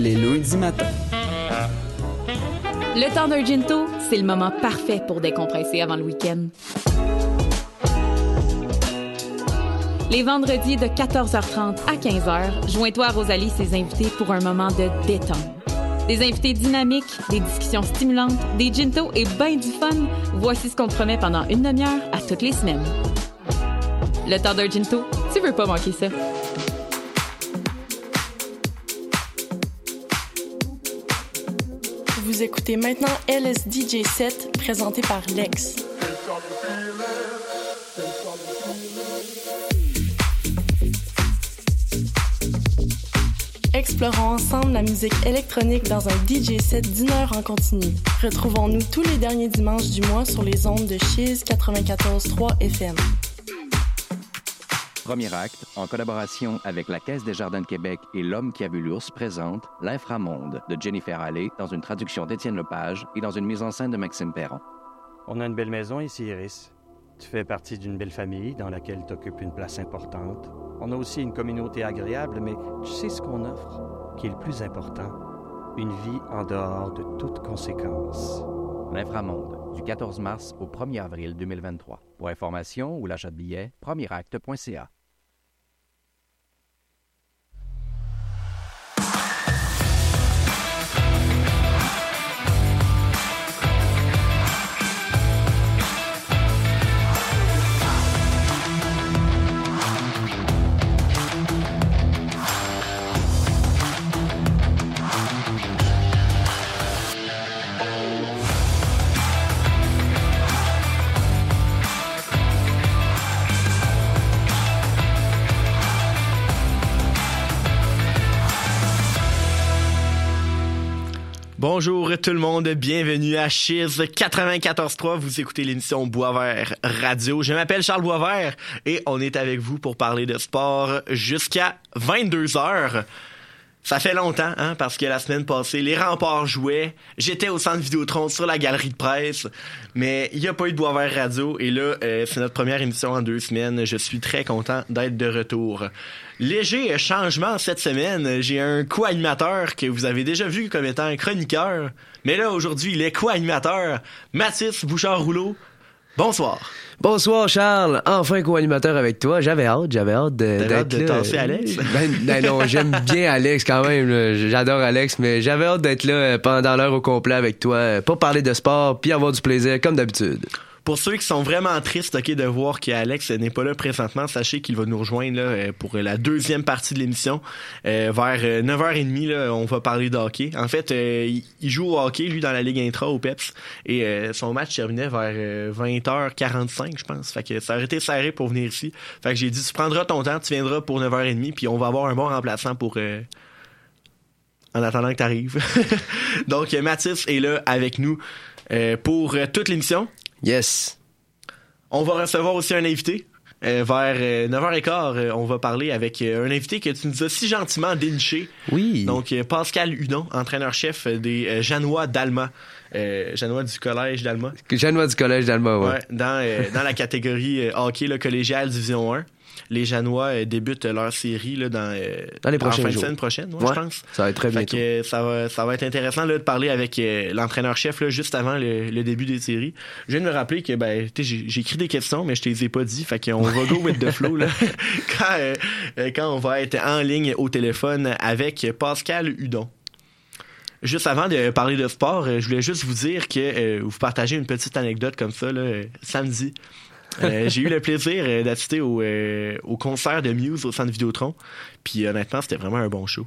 les lundis matins. Le temps d'un ginto, c'est le moment parfait pour décompresser avant le week-end. Les vendredis de 14h30 à 15h, joins-toi à Rosalie et ses invités pour un moment de détente. Des invités dynamiques, des discussions stimulantes, des gintos et ben du fun. Voici ce qu'on te promet pendant une demi-heure à toutes les semaines. Le temps d'un ginto, tu veux pas manquer ça. Vous écoutez maintenant LSDJ 7 présenté par Lex. Explorons ensemble la musique électronique dans un DJ set d'une heure en continu. Retrouvons-nous tous les derniers dimanches du mois sur les ondes de Chiz 94.3 FM. Premier acte, en collaboration avec la Caisse des Jardins de Québec et L'Homme qui a vu l'ours, présente L'Inframonde de Jennifer Allais dans une traduction d'Étienne Lepage et dans une mise en scène de Maxime Perron. On a une belle maison ici, Iris. Tu fais partie d'une belle famille dans laquelle tu occupes une place importante. On a aussi une communauté agréable, mais tu sais ce qu'on offre, qui est le plus important, une vie en dehors de toute conséquence. L'Inframonde, du 14 mars au 1er avril 2023. Pour information ou l'achat de billets, premieracte.ca. Bonjour tout le monde, bienvenue à Chiz 94.3. Vous écoutez l'émission Boisvert Radio. Je m'appelle Charles Boisvert et on est avec vous pour parler de sport jusqu'à 22 heures. Ça fait longtemps, hein, parce que la semaine passée, les remparts jouaient. J'étais au centre Vidéotron sur la galerie de presse, mais il n'y a pas eu de Boisvert Radio. Et là, euh, c'est notre première émission en deux semaines. Je suis très content d'être de retour. Léger changement cette semaine. J'ai un co-animateur que vous avez déjà vu comme étant un chroniqueur. Mais là, aujourd'hui, il est co-animateur. Mathis Bouchard-Rouleau. Bonsoir. Bonsoir Charles, enfin co-animateur avec toi. J'avais hâte, j'avais hâte de, T'avais hâte d'être de là. tasser Alex? Ben, ben non, j'aime bien Alex quand même. là. J'adore Alex, mais j'avais hâte d'être là euh, pendant l'heure au complet avec toi euh, pour parler de sport puis avoir du plaisir comme d'habitude. Pour ceux qui sont vraiment tristes ok, de voir qu'Alex n'est pas là présentement, sachez qu'il va nous rejoindre là, euh, pour la deuxième partie de l'émission. Euh, vers euh, 9h30, là, on va parler de hockey. En fait, euh, il- joue au hockey, lui, dans la Ligue Intra au PEPS. Et euh, son match terminait vers euh, 20h45, je pense. Fait que ça aurait été serré pour venir ici. Fait que j'ai dit, tu prendras ton temps, tu viendras pour 9h30, puis on va avoir un bon remplaçant pour... euh, en attendant que tu arrives. Donc, euh, Mathis est là avec nous euh, pour euh, toute l'émission. Yes. On va recevoir aussi un invité. Euh, vers euh, 9h15, euh, on va parler avec euh, un invité que tu nous as si gentiment déniché. Oui. Donc, euh, Pascal Hudon, entraîneur-chef des euh, Janois d'Alma. Euh, Janois du collège d'Alma. Janois du collège d'Alma, ouais. Ouais, dans, euh, dans la catégorie euh, hockey là, collégial Division 1. Les Janois euh, débutent leur série là, dans, euh, Dans les en fin de jours. semaine prochaine, ouais, Ouais, je pense. Ça va être très que, euh, ça va ça va être intéressant là, de parler avec l'entraîneur-chef juste avant le, le début des séries. Je viens de me rappeler que ben, j'ai écrit des questions, mais je te les ai pas dit. Fait qu'on va go with the flow là. quand, quand on va être en ligne au téléphone avec Pascal Hudon. Juste avant de parler de sport, je voulais juste vous dire que euh, vous partagez une petite anecdote comme ça là, samedi. Euh, j'ai eu le plaisir euh, d'assister au, euh, au concert de Muse au centre Vidéotron. Puis honnêtement, c'était vraiment un bon show.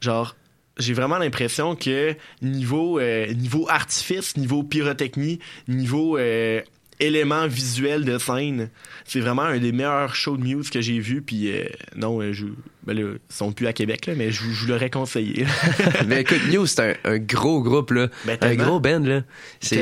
Genre, j'ai vraiment l'impression que niveau euh, niveau artifice, niveau pyrotechnie, niveau euh, éléments visuels de scène, c'est vraiment un des meilleurs shows de Muse que j'ai vu. Puis euh, non, euh, je, ben là, ils sont plus à Québec là, mais je, vous- l'aurais conseillé. Mais écoute, News, c'est un, un gros groupe, là. Ben, un gros band, là. C'est,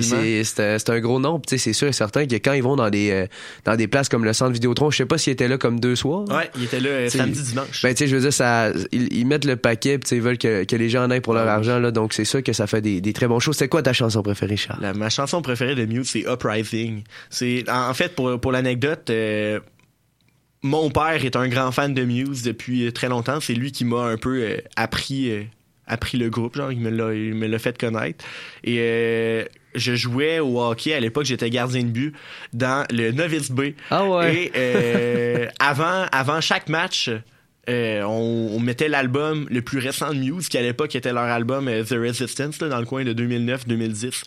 un, un gros nombre. C'est sûr et certain que quand ils vont dans des, euh, dans des places comme le centre Vidéotron, je sais pas s'ils étaient là comme deux soirs. ouais, il était là euh, samedi dimanche. Ben, tu sais, je veux dire, ça, ils, ils mettent le paquet, sais, ils veulent que, que les gens en aient pour leur argent, là. Donc, c'est sûr que ça fait des, des très bons shows. C'est quoi ta chanson préférée, Charles? La- ma chanson préférée de Mute, c'est Uprising. C'est en, en fait pour pour l'anecdote. euh, mon père est un grand fan de Muse depuis euh, très longtemps. C'est lui qui m'a un peu euh, appris euh, appris le groupe, genre, il me l'a, il me l'a fait connaître. Et euh, je jouais au hockey à l'époque, j'étais gardien de but dans le Novice B. Ah ouais. Et euh, avant, avant chaque match, euh, on, on mettait l'album le plus récent de Muse, qui à l'époque était leur album euh, The Resistance, là, dans le coin de 2009-2010.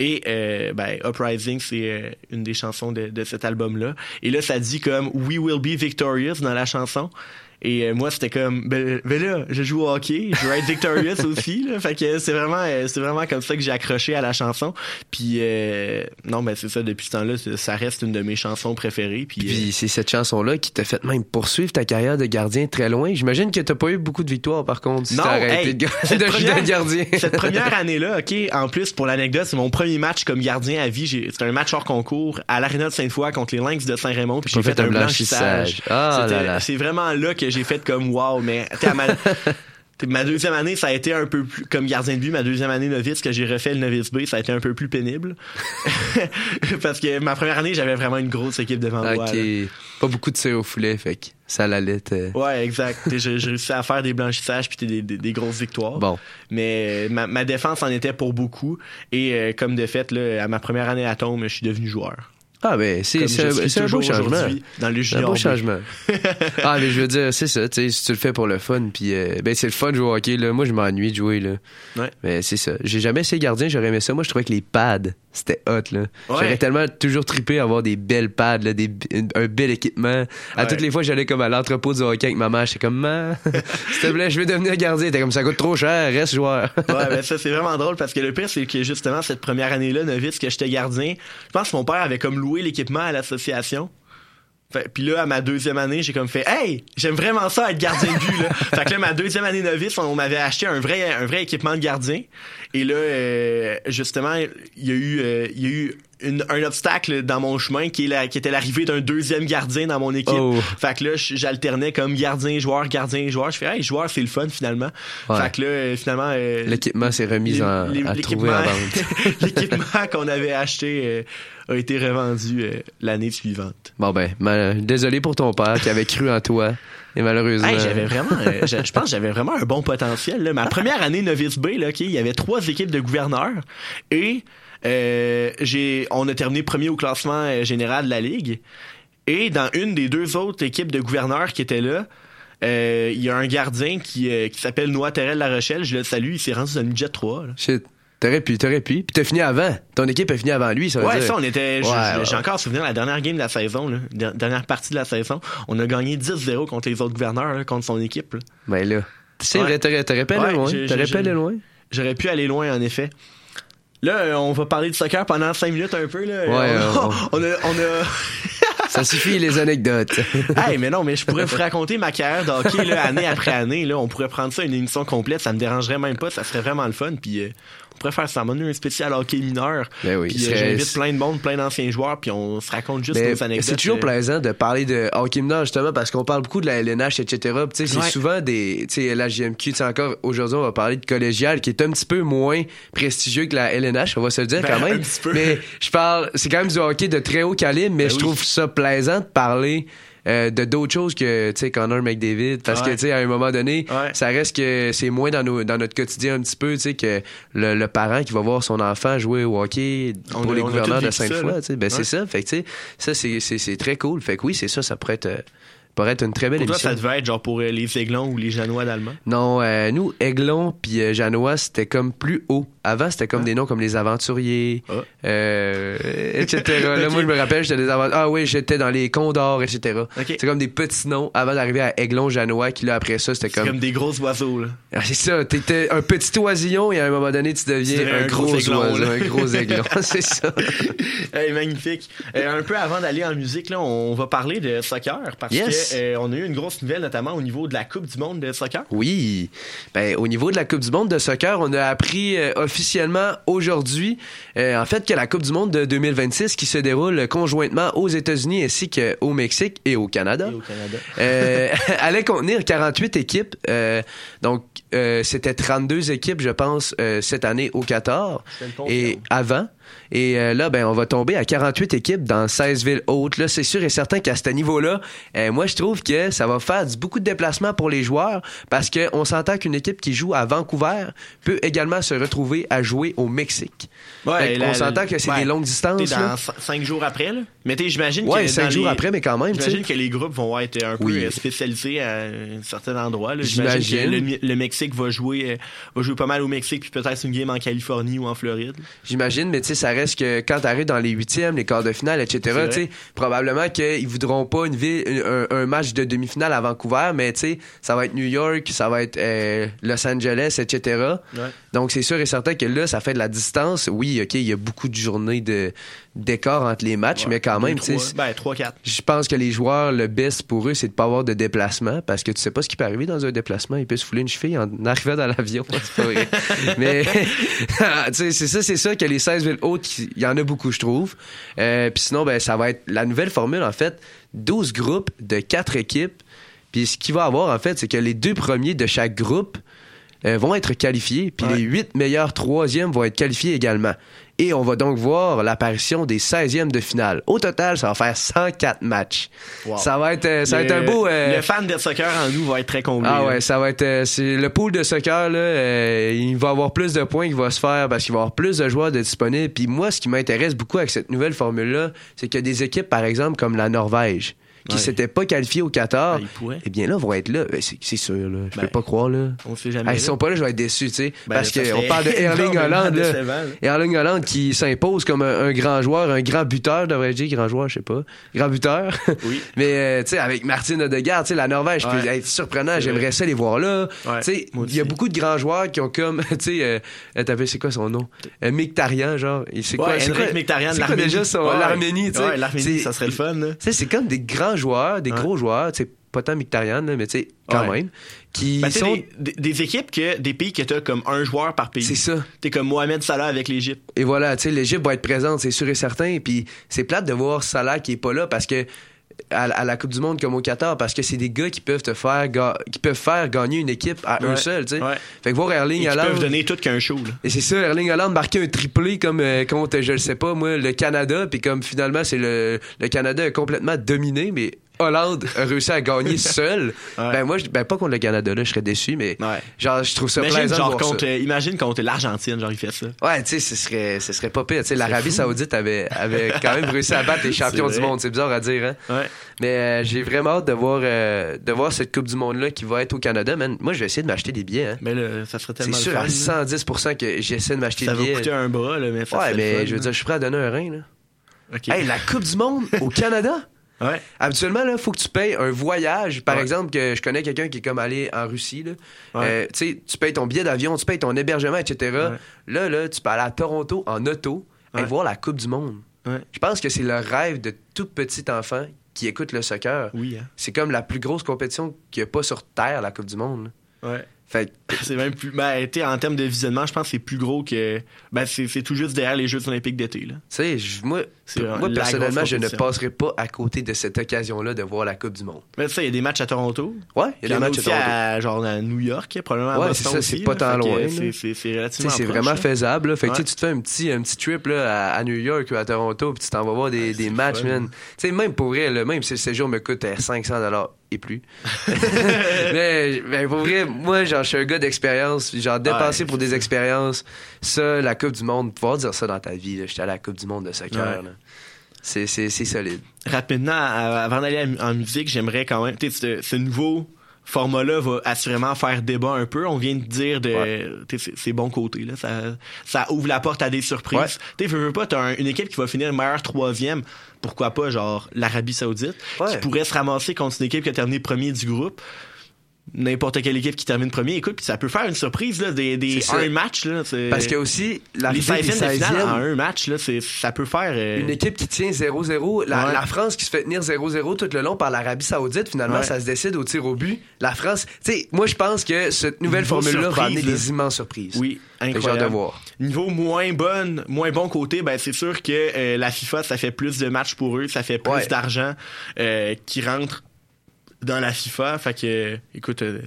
Et euh, ben, Uprising, c'est euh, une des chansons de, de cet album-là. Et là, ça dit comme We will be victorious dans la chanson. Et euh, moi, c'était comme, ben, ben là, je joue au hockey, je veux être victorious aussi. Là. Fait que c'est vraiment, euh, c'est vraiment comme ça que j'ai accroché à la chanson. Puis euh, non, ben c'est ça. Depuis ce temps-là, ça reste une de mes chansons préférées. Puis, euh, Puis c'est cette chanson-là qui t'a fait même poursuivre ta carrière de gardien très loin. J'imagine que t'as pas eu beaucoup de victoires par contre si Non, t'as arrêté hey, de, première- gardien. cette première année-là, OK, en plus, pour l'anecdote, c'est mon premier match comme gardien à vie. C'était un match hors concours à l'Arena de Sainte-Foy contre les Lynx de Saint-Raymond. Puis j'ai pas fait, un blanchissage. blanchissage. Ah. C'est vraiment là que j'ai fait comme wow, mais ma, deuxième année, ça a été un peu plus, comme gardien de but, ma deuxième année novice, que j'ai refait le novice B, ça a été un peu plus pénible. Parce que ma première année, j'avais vraiment une grosse équipe devant moi. Là. Pas beaucoup de tir au foulet, fait que ça l'allait. Ouais, exact. J'ai réussi à faire des blanchissages puis des, des, des grosses victoires. Bon. Mais ma, ma défense en était pour beaucoup. Et euh, comme de fait, là, à ma première année à Tombe, je suis devenu joueur. Ah ben c'est Comme c'est un, un beau changement. Dans un beau changement. ah mais je veux dire, c'est ça, tu sais, si tu le fais pour le fun, puis euh, ben c'est le fun de jouer au hockey là. Moi je m'ennuie de jouer là. Ouais. Mais c'est ça. J'ai jamais essayé gardien, j'aurais aimé ça. Moi je trouvais que les pads c'était hot là. Ouais. J'aurais tellement toujours trippé à avoir des belles pads là, des, un bel équipement. À Ouais. toutes les fois j'allais comme à l'entrepôt du hockey avec ma mère, j'étais comme Man, s'il te plaît, je veux devenir gardien. T'es comme ça coûte trop cher, reste joueur. Ouais, ben ça, c'est vraiment drôle parce que le pire, c'est que justement, cette première année-là, novice, que j'étais gardien, je pense que mon père avait comme loué l'équipement à l'association. Fait- Puis là, à ma deuxième année, j'ai comme fait Hey, j'aime vraiment ça être gardien de but. Là. fait que là, ma deuxième année novice, on m'avait acheté un vrai, un vrai équipement de gardien. Et là, euh, justement, il y a eu, euh, il y a eu une- un obstacle dans mon chemin qui, est la- qui était l'arrivée d'un deuxième gardien dans mon équipe. Oh. Fait que là, j'alternais comme gardien, joueur, gardien, joueur. Je fais Hey, joueur, c'est le fun finalement. Ouais. Fait que là, euh, finalement. euh, L'équipement s'est remis en, à trouver en vente. L'équipement qu'on avait acheté euh, a été revendu euh, l'année suivante. Bon ben, mal- désolé pour ton père qui avait cru en toi. Et malheureusement. Hey, j'avais vraiment, euh, je, je pense que j'avais vraiment un bon potentiel. Là. Ma première année novice B, là, ok, il y avait trois équipes de gouverneurs et euh, j'ai, on a terminé premier au classement euh, général de la ligue. Et dans une des deux autres équipes de gouverneurs qui étaient là, euh, il y a un gardien qui, euh, qui s'appelle Noah Terrell La Rochelle. Je le salue, il s'est rendu dans le midget 3. là. Shit. T'aurais pu, t'aurais pu. Puis t'as fini avant. Ton équipe a fini avant lui, ça veut Ouais, dire. ça, on était. Ouais, ouais. J'ai encore souvenir la dernière game de la saison, là, der- dernière partie de la saison. On a gagné 10-0 contre les autres gouverneurs, là, contre son équipe. là. Ben là. C'est Ouais. vrai, t'aurais, pas allé loin. J'aurais pu aller loin, en effet. Là, euh, on va parler de soccer pendant 5 minutes un peu. Là. Ouais, on, euh, on a, on a- Ça suffit, les anecdotes. hey, mais non, mais je pourrais vous raconter ma carrière de hockey là, année après année. Là, on pourrait prendre ça une émission complète. Ça me dérangerait même pas. Ça serait vraiment le fun. Puis euh, pourrait faire ça. Un spécial hockey mineur. Ben oui, Puis euh, j'invite plein de monde, plein d'anciens joueurs. Puis on se raconte juste Mais nos anecdotes. c'est toujours euh, plaisant de parler de hockey mineur, justement, parce qu'on parle beaucoup de la LNH, etc. C'est souvent des. Tu sais, la JMQ, tu sais, encore aujourd'hui, on va parler de collégial, qui est un petit peu moins prestigieux que la LNH, on va se le dire Ben, quand même. Mais je parle. C'est quand même du hockey de très haut calibre, mais Ben je oui. trouve ça plaisant de parler. Euh, de d'autres choses que tu sais Connor McDavid. Parce que Ouais. tu sais à un moment donné Ouais. ça reste que c'est moins dans nos dans notre quotidien un petit peu tu sais que le, le parent qui va voir son enfant jouer au hockey On pour a- les gouverneurs de tu sais. Ben c'est ça. Fait que tu sais ça c'est très cool. Fait que oui c'est ça ça pourrait être euh, pourrait être une très belle Pour toi, émission. ça devait être genre pour euh, les Aiglons ou les Janois d'Allemand. non euh, nous Aiglon puis Janois c'était comme plus haut avant c'était comme Ah. des noms comme les aventuriers Ah. euh, etc là moi je me rappelle j'étais des aventuriers ah oui j'étais dans les Condors etc Ok. c'est comme des petits noms avant d'arriver à Aiglon Janois qui là après ça c'était comme, comme des gros oiseaux. Là. Ah, c'est ça, t'étais un petit oisillon et à un moment donné, tu deviens un, un gros, gros aiglon, oiseau, là. un gros aiglon. c'est ça. Hey, magnifique. Euh, un peu avant d'aller en musique, là, on va parler de soccer parce Yes. que euh, on a eu une grosse nouvelle, notamment au niveau de la Coupe du Monde de soccer. Oui. Ben, au niveau de la Coupe du Monde de soccer, on a appris officiellement aujourd'hui, euh, en fait, que la Coupe du Monde de 2026 qui se déroule conjointement aux États-Unis ainsi qu'au Mexique et au Canada. Et au Canada. euh, allait contenir 48 équipes. Euh, donc, c'était 32 équipes, je pense, cette année au Qatar et avant. Et euh, là, ben, on va tomber à 48 équipes dans 16 villes hautes. Là, c'est sûr et certain qu'à ce niveau-là, euh, moi, je trouve que ça va faire beaucoup de déplacements pour les joueurs parce qu'on s'entend qu'une équipe qui joue à Vancouver peut également se retrouver à jouer au Mexique. Fait qu'on s'entend que c'est des longues distances, dans là. cin- cinq jours après, là. Mais j'imagine Ouais, que. cinq jours les- après, mais quand même, J'imagine que les groupes vont être un peu Oui. euh, spécialisés à un certain endroit. J'imagine. Que le, le Mexique va jouer, euh, va jouer pas mal au Mexique, puis peut-être une game en Californie ou en Floride. J'imagine, mais tu sais, ça reste que quand t'arrives dans les huitièmes, les quarts de finale, etc., tu sais, probablement qu'ils voudront pas une ville, un, un match de demi-finale à Vancouver, mais tu sais, ça va être New York, ça va être euh, Los Angeles, etc. Ouais. Donc, c'est sûr et certain que là, ça fait de la distance. Oui, OK, il y a beaucoup de journées de d'écart entre les matchs, mais quand même, tu sais, Ben, 3-4. je pense que les joueurs, le best pour eux, c'est de pas avoir de déplacement parce que tu sais pas ce qui peut arriver dans un déplacement. Il peut se fouler une cheville en arrivant dans l'avion. C'est pas vrai. Mais sais, c'est ça, c'est ça que les 16 villes hautes, il y en a beaucoup, je trouve. Euh, Puis sinon, ben, ça va être la nouvelle formule, en fait, 12 groupes de 4 équipes. Puis ce qu'il va avoir, en fait, c'est que les deux premiers de chaque groupe euh, vont être qualifiés, puis Ouais. les huit meilleurs troisièmes vont être qualifiés également. Et on va donc voir l'apparition des 16e de finale. Au total, ça va faire 104 matchs. Wow. Ça va être, euh, ça va être un beau... euh, Le fan de soccer en nous va être très comblé. ah là. ouais, ça va être euh, c'est le pool de soccer là, euh, il va avoir plus de points qu'il va se faire parce qu'il va y avoir plus de joueurs de disponibles. Puis moi, ce qui m'intéresse beaucoup avec cette nouvelle formule là, c'est qu'il y a des équipes par exemple comme la Norvège qui Ouais. s'étaient pas qualifiées au Qatar. Ben, ils pourraient. Eh bien là, vont être là. Ben, c'est sûr là, je Ben, peux pas croire là. On sait jamais. Ah, ils sont pas là, je vais être déçu, tu sais. Ben, parce qu'on parle de Erling Holland, là. Erling Holland qui s'impose comme un, un grand joueur, un grand buteur, devrais-je dire, grand joueur, je sais pas. Grand buteur. Oui. Mais, euh, tu sais, avec Martin Odegaard, tu sais, la Norvège peut Ouais. être surprenant. J'aimerais ça les voir là. Ouais, Tu sais, moi il y a beaucoup de grands joueurs qui ont comme, tu sais, euh, euh, c'est quoi son nom? Euh, Mkhitaryan, genre. C'est quoi, Henrik quoi l'Arménie. déjà l'Arménie, tu sais? L'Arménie, ça serait le fun. Tu sais, c'est comme des grands joueurs, des Ouais. gros joueurs, sais, pas tant Mkhitaryan, là, mais tu sais, quand Ouais. même, qui Ben, sont... des équipes que des pays que t'as comme un joueur par pays. C'est ça. T'es comme Mohamed Salah avec l'Égypte. Et voilà, tu sais, l'Égypte va être présente, c'est sûr et certain. Puis c'est plate de voir Salah qui est pas là parce que à, à la Coupe du Monde comme au Qatar, parce que c'est des gars qui peuvent te faire qui peuvent faire gagner une équipe à tu sais. Ouais. Fait que voir Erling Ils Haaland. peuvent donner tout qu'un show. Là. Et c'est ça, Erling Haaland marquer un triplé comme euh, contre, je le sais pas, moi, le Canada, puis comme finalement, c'est le, le Canada est complètement dominé, mais Hollande a réussi à gagner seul. Ouais. Ben moi, je- ben pas contre le Canada, là, je serais déçu, mais Ouais. genre, je trouve ça Imagine, plaisant de voir ça. contre, imagine contre l'Argentine, genre, il fait ça. Ouais, tu sais, ce serait, ce serait pas pire. Tu sais, l'Arabie. Saoudite avait, avait quand même réussi à battre les champions C'est du monde. C'est bizarre à dire, hein? Ouais. Mais euh, j'ai vraiment hâte de voir, euh, de voir cette Coupe du Monde-là qui va être au Canada, man. Moi, je vais essayer de m'acheter des billets, hein. Mais là, ça serait C'est tellement sûr le à fun, là. 110% que j'essaie de m'acheter Ça des va billets. coûter un bras, là, mais ça ouais, mais fun, je veux dire, je suis prêt à donner un rein, là. Ok. Hey, la Coupe du Monde au Canada? Ouais. Habituellement, là, faut que tu payes un voyage. Par Ouais. exemple, que je connais quelqu'un qui est comme allé en Russie, là. Euh, tu sais, tu payes ton billet d'avion, tu payes ton hébergement, etc. Là, là, tu peux aller à Toronto en auto et voir la Coupe du Monde. Je pense que c'est le rêve de tout petit enfant qui écoute le soccer. Oui, hein. C'est comme la plus grosse compétition qu'il n'y a pas sur Terre, la Coupe du Monde. Fait que, C'est même plus. Ben, tu sais, en termes de visionnement, je pense que c'est plus gros que. Ben, c'est c'est tout juste derrière les Jeux Olympiques d'été, là. tu sais, moi, moi personnellement, je ne passerai pas à côté de cette occasion-là de voir la Coupe du Monde. Mais ça, il y a des matchs à Toronto. Ouais, il y a des matchs à Toronto. à, genre à New York, probablement à Ouais, Boston c'est ça, c'est pas tant loin. C'est c'est- c'est Tu sais, relativement c'est vraiment là. faisable. Là. Fait que tu sais, Ouais. tu te fais un petit, un petit trip là, à, à New York ou à Toronto, puis tu t'en vas voir des, des matchs, man. Tu sais, même pour vrai, même si le séjour me coûte euh, 500 et plus. mais, mais pour vrai, moi, genre, je suis un gars d'expérience. Genre, dépenser Ouais, pour des expériences, ça, la Coupe du Monde, pouvoir dire ça dans ta vie, j'étais à la Coupe du Monde de soccer, Ouais. là. C'est, solide. Rapidement, à- avant d'aller en musique, j'aimerais quand même. Tu sais, ce, ce nouveau format-là va assurément faire débat un peu. On vient de dire de tu sais, ses- bons côtés. Là. Ça, ça ouvre la porte à des surprises. Ouais. Tu veux, veux pas, t'as un- une équipe qui va finir meilleure troisième. Pourquoi pas, genre, l'Arabie Saoudite, Ouais. qui pourrait se ramasser contre une équipe qui a terminé premier du groupe. N'importe quelle équipe qui termine premier. Écoute, puis ça peut faire une surprise, là, des, des un match, là. Parce que aussi, les l'arrivée des 16e de finale 16e, en un match, là, c'est, ça peut faire. euh, Une équipe qui tient 0-0. La, Ouais. la France qui se fait tenir 0-0 tout le long par l'Arabie Saoudite, finalement, Ouais. ça se décide au tir au but. La France, tu sais, moi, je pense que cette nouvelle Niveau formule-là va amener là. des immenses surprises. Oui, incroyable. de voir. Niveau moins bonne, moins bon côté, ben c'est sûr que euh, la FIFA, ça fait plus de matchs pour eux, ça fait plus Ouais. d'argent euh, qui rentre dans la FIFA. Fait que, euh, écoute, euh,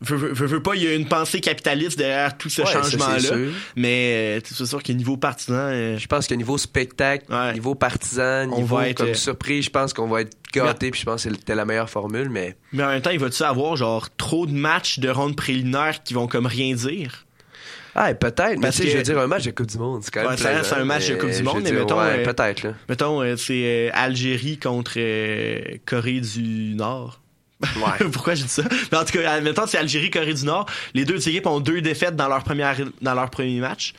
veux, veux, pas, il y a une pensée capitaliste derrière tout ce Ouais, changement-là. c'est. Mais euh, c'est sûr qu'au niveau partisan, euh, Je pense que niveau spectacle, Ouais. niveau partisan, On niveau va être, comme euh, surprise, je pense qu'on va être gâté, puis je pense que c'était la meilleure formule, mais mais en même temps, il va-tu avoir genre trop de matchs de ronde préliminaire qui vont comme rien dire? ah, peut-être. Mais tu sais, que- je veux dire un match de Coupe du Monde, c'est quand même Ouais, plaisant, reste un match de Coupe du Monde, mais dire, mettons, ouais, euh, peut-être là. Mettons, euh, c'est euh, Algérie contre euh, Corée du Nord. Ouais. Pourquoi j'ai dit ça? Mais en tout cas, admettons, c'est Algérie-Corée du Nord. Les deux équipes ont deux défaites dans leur, première, dans leur premier match.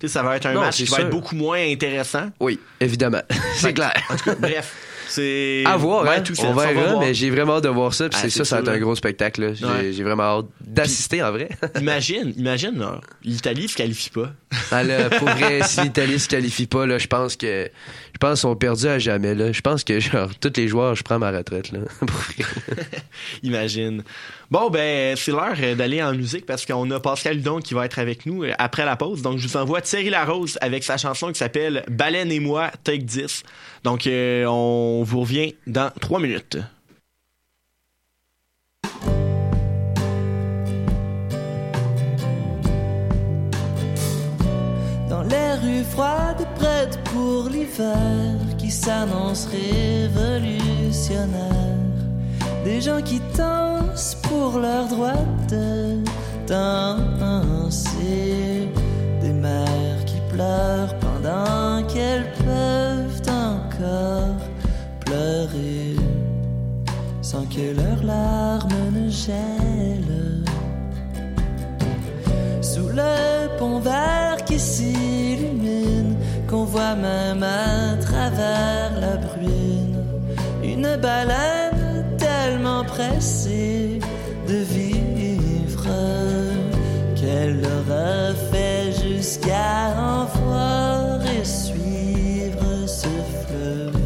Tu sais, ça va être un Non, match qui va être beaucoup moins intéressant. Oui, évidemment. c'est clair. En tout cas, bref. C'est. À voir, Ouais, hein. tout on ça, ça va verra, voir. mais j'ai vraiment hâte de voir ça. Puis Ah, c'est ça, ça va être un gros spectacle. J'ai vraiment hâte d'assister en vrai. Imagine, imagine, l'Italie se qualifie pas. Ah, là, pour vrai, si l'Italie se qualifie pas, là, je pense que je pense sont perdus à jamais. Là. Je pense que genre tous les joueurs, je prends ma retraite. Là. Imagine. Bon, ben, c'est l'heure d'aller en musique parce qu'on a Pascal Hudon qui va être avec nous après la pause. Donc, je vous envoie Thierry Larose avec sa chanson qui s'appelle Baleine et moi, Take 10. Donc, euh, on vous revient dans trois minutes. Les rues froides, prêtes pour l'hiver qui s'annonce révolutionnaire. Des gens qui dansent pour leur droit de. Des mères qui pleurent pendant qu'elles peuvent encore pleurer sans que leurs larmes ne gèlent sous le pont vert qui s'illumine, qu'on voit même à travers la bruine. Une baleine tellement pressée de vivre qu'elle aura fait jusqu'à en voir et suivre ce fleuve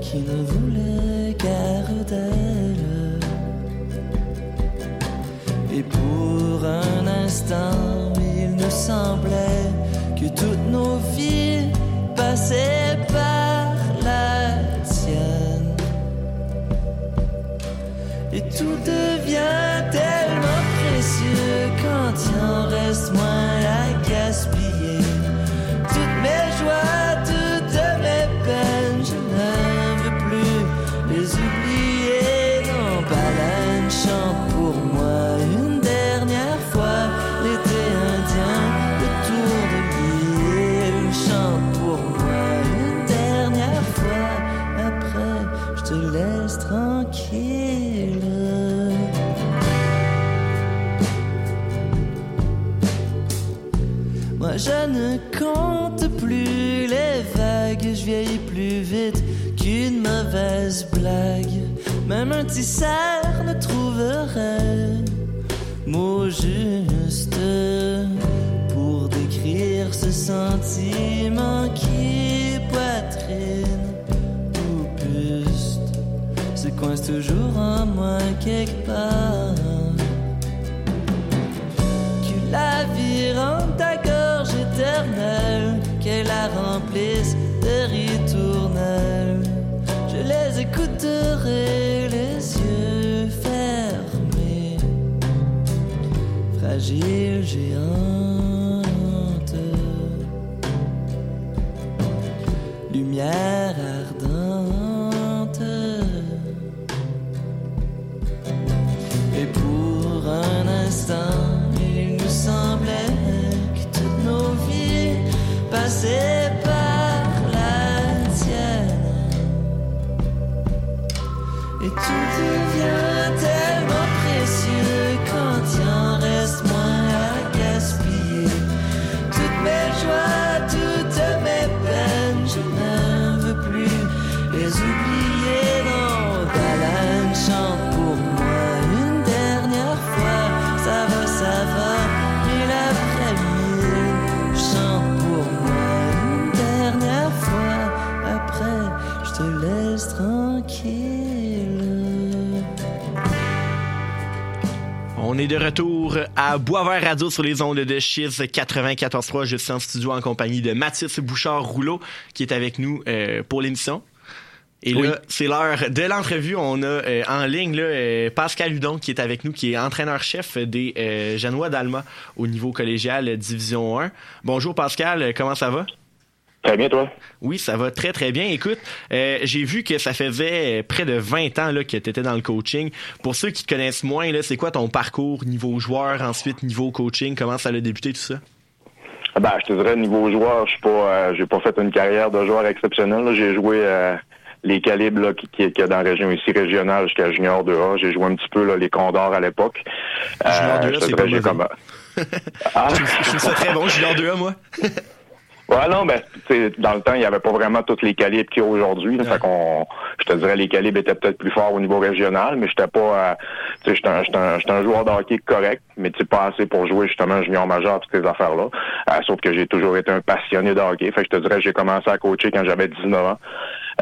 qui ne voulait guère. Et pour un instant, il nous semblait que toutes nos vies passaient par la tienne. Et tout devient ne compte plus les vagues, je vieillis plus vite qu'une mauvaise blague. Même un petit ne trouverait mot juste pour décrire ce sentiment qui poitrine ou buste se coince toujours en moi quelque part les yeux fermés, fragile géante. Oublier. Non, baleine chante pour moi une dernière fois. Ça va, ça va, mille après mille. Chante pour moi une dernière fois. Après, je te laisse tranquille. On est de retour à Boisvert Radio sur les ondes de Chiz 94.3. Je suis en studio en compagnie de Mathis Bouchard-Rouleau qui est avec nous euh, pour l'émission. Et Oui. là, c'est l'heure de l'entrevue. On a euh, en ligne là, euh, Pascal Hudon qui est avec nous, qui est entraîneur-chef des euh, Janois d'Alma au niveau collégial euh, Division 1. Bonjour Pascal, euh, comment ça va? Très bien, toi? Oui, ça va très très bien. Écoute, euh, j'ai vu que ça faisait euh, près de 20 ans là, que tu étais dans le coaching. Pour ceux qui te connaissent moins, là, c'est quoi ton parcours niveau joueur, ensuite niveau coaching, comment ça a débuté tout ça? Ah Ben, je te dirais, niveau joueur, je suis pas, euh, j'ai pas fait une carrière de joueur exceptionnelle. là. J'ai joué euh, les calibres là, qui, qui, qu'il y a dans la région ici régionale jusqu'à Junior 2A. J'ai joué un petit peu là, les Condors à l'époque. Junior 2A, je te c'est pas comme... Ah, Je trouve ça très bon, Junior 2A, moi. Ouais, non, ben, dans le temps, il n'y avait pas vraiment tous les calibres qu'il y a aujourd'hui. Ouais. Fait qu'on, je te dirais, les calibres étaient peut-être plus forts au niveau régional, mais j'étais pas, euh, tu sais, j'étais un, j'étais un, j'étais un joueur de hockey correct, mais tu pas assez pour jouer justement junior majeur toutes ces affaires-là. Euh, sauf que j'ai toujours été un passionné de hockey. Fait que je te dirais, j'ai commencé à coacher quand j'avais 19 ans.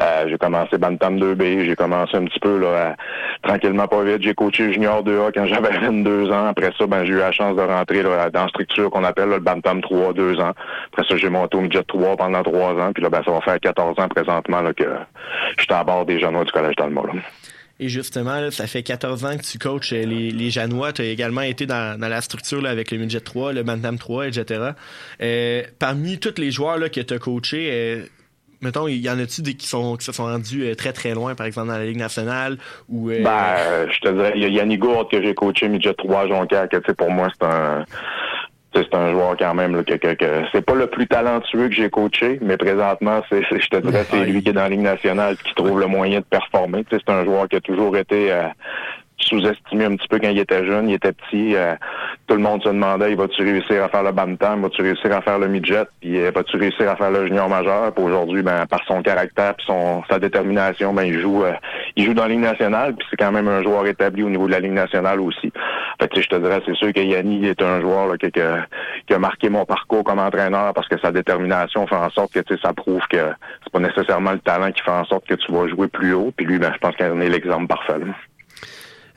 Euh, j'ai commencé Bantam 2B, j'ai commencé un petit peu là, tranquillement pas vite. J'ai coaché junior 2A quand j'avais 22 ans. Après ça, ben j'ai eu la chance de rentrer là, dans la structure qu'on appelle là, le Bantam 3, deux ans. Après ça, j'ai monté au midget 3 pendant trois ans. Puis là, ben ça va faire 14 ans présentement là, que je suis à bord des jeunes du collège d'Alma. Et justement, là, ça fait 14 ans que tu coaches euh, les, les Janois. Tu as également été dans, dans la structure là, avec le Midget 3, le Bantam 3, etc. Euh, parmi tous les joueurs là, que tu as coachés, euh, mettons, il y en a-tu des qui, sont, qui se sont rendus euh, très très loin, par exemple dans la Ligue nationale ou euh, Ben, euh, je te dirais, il y a Yannick Gourde que j'ai coaché midget 3 Jonquière, que tu sais, pour moi, c'est un c'est un joueur quand même là, que, que, que c'est pas le plus talentueux que j'ai coaché, mais présentement, c'est, je te dirais, c'est lui qui est dans la Ligue nationale qui trouve le moyen de performer. Tu sais, c'est un joueur qui a toujours été euh, sous-estimé un petit peu quand il était jeune, il était petit. euh, tout le monde se demandait, il va-tu réussir à faire le bantam, va-tu réussir à faire le midget, puis euh, va-tu réussir à faire le junior majeur. Puis aujourd'hui, ben, par son caractère, puis son sa détermination, ben il joue, euh, il joue dans la Ligue nationale, puis c'est quand même un joueur établi au niveau de la Ligue nationale aussi. Fait que, je te dirais, c'est sûr que Yanni est un joueur là, qui, que- qui a marqué mon parcours comme entraîneur parce que sa détermination fait en sorte que ça prouve que c'est pas nécessairement le talent qui fait en sorte que tu vas jouer plus haut. Puis lui, ben, je pense qu'il en est l'exemple parfait. là.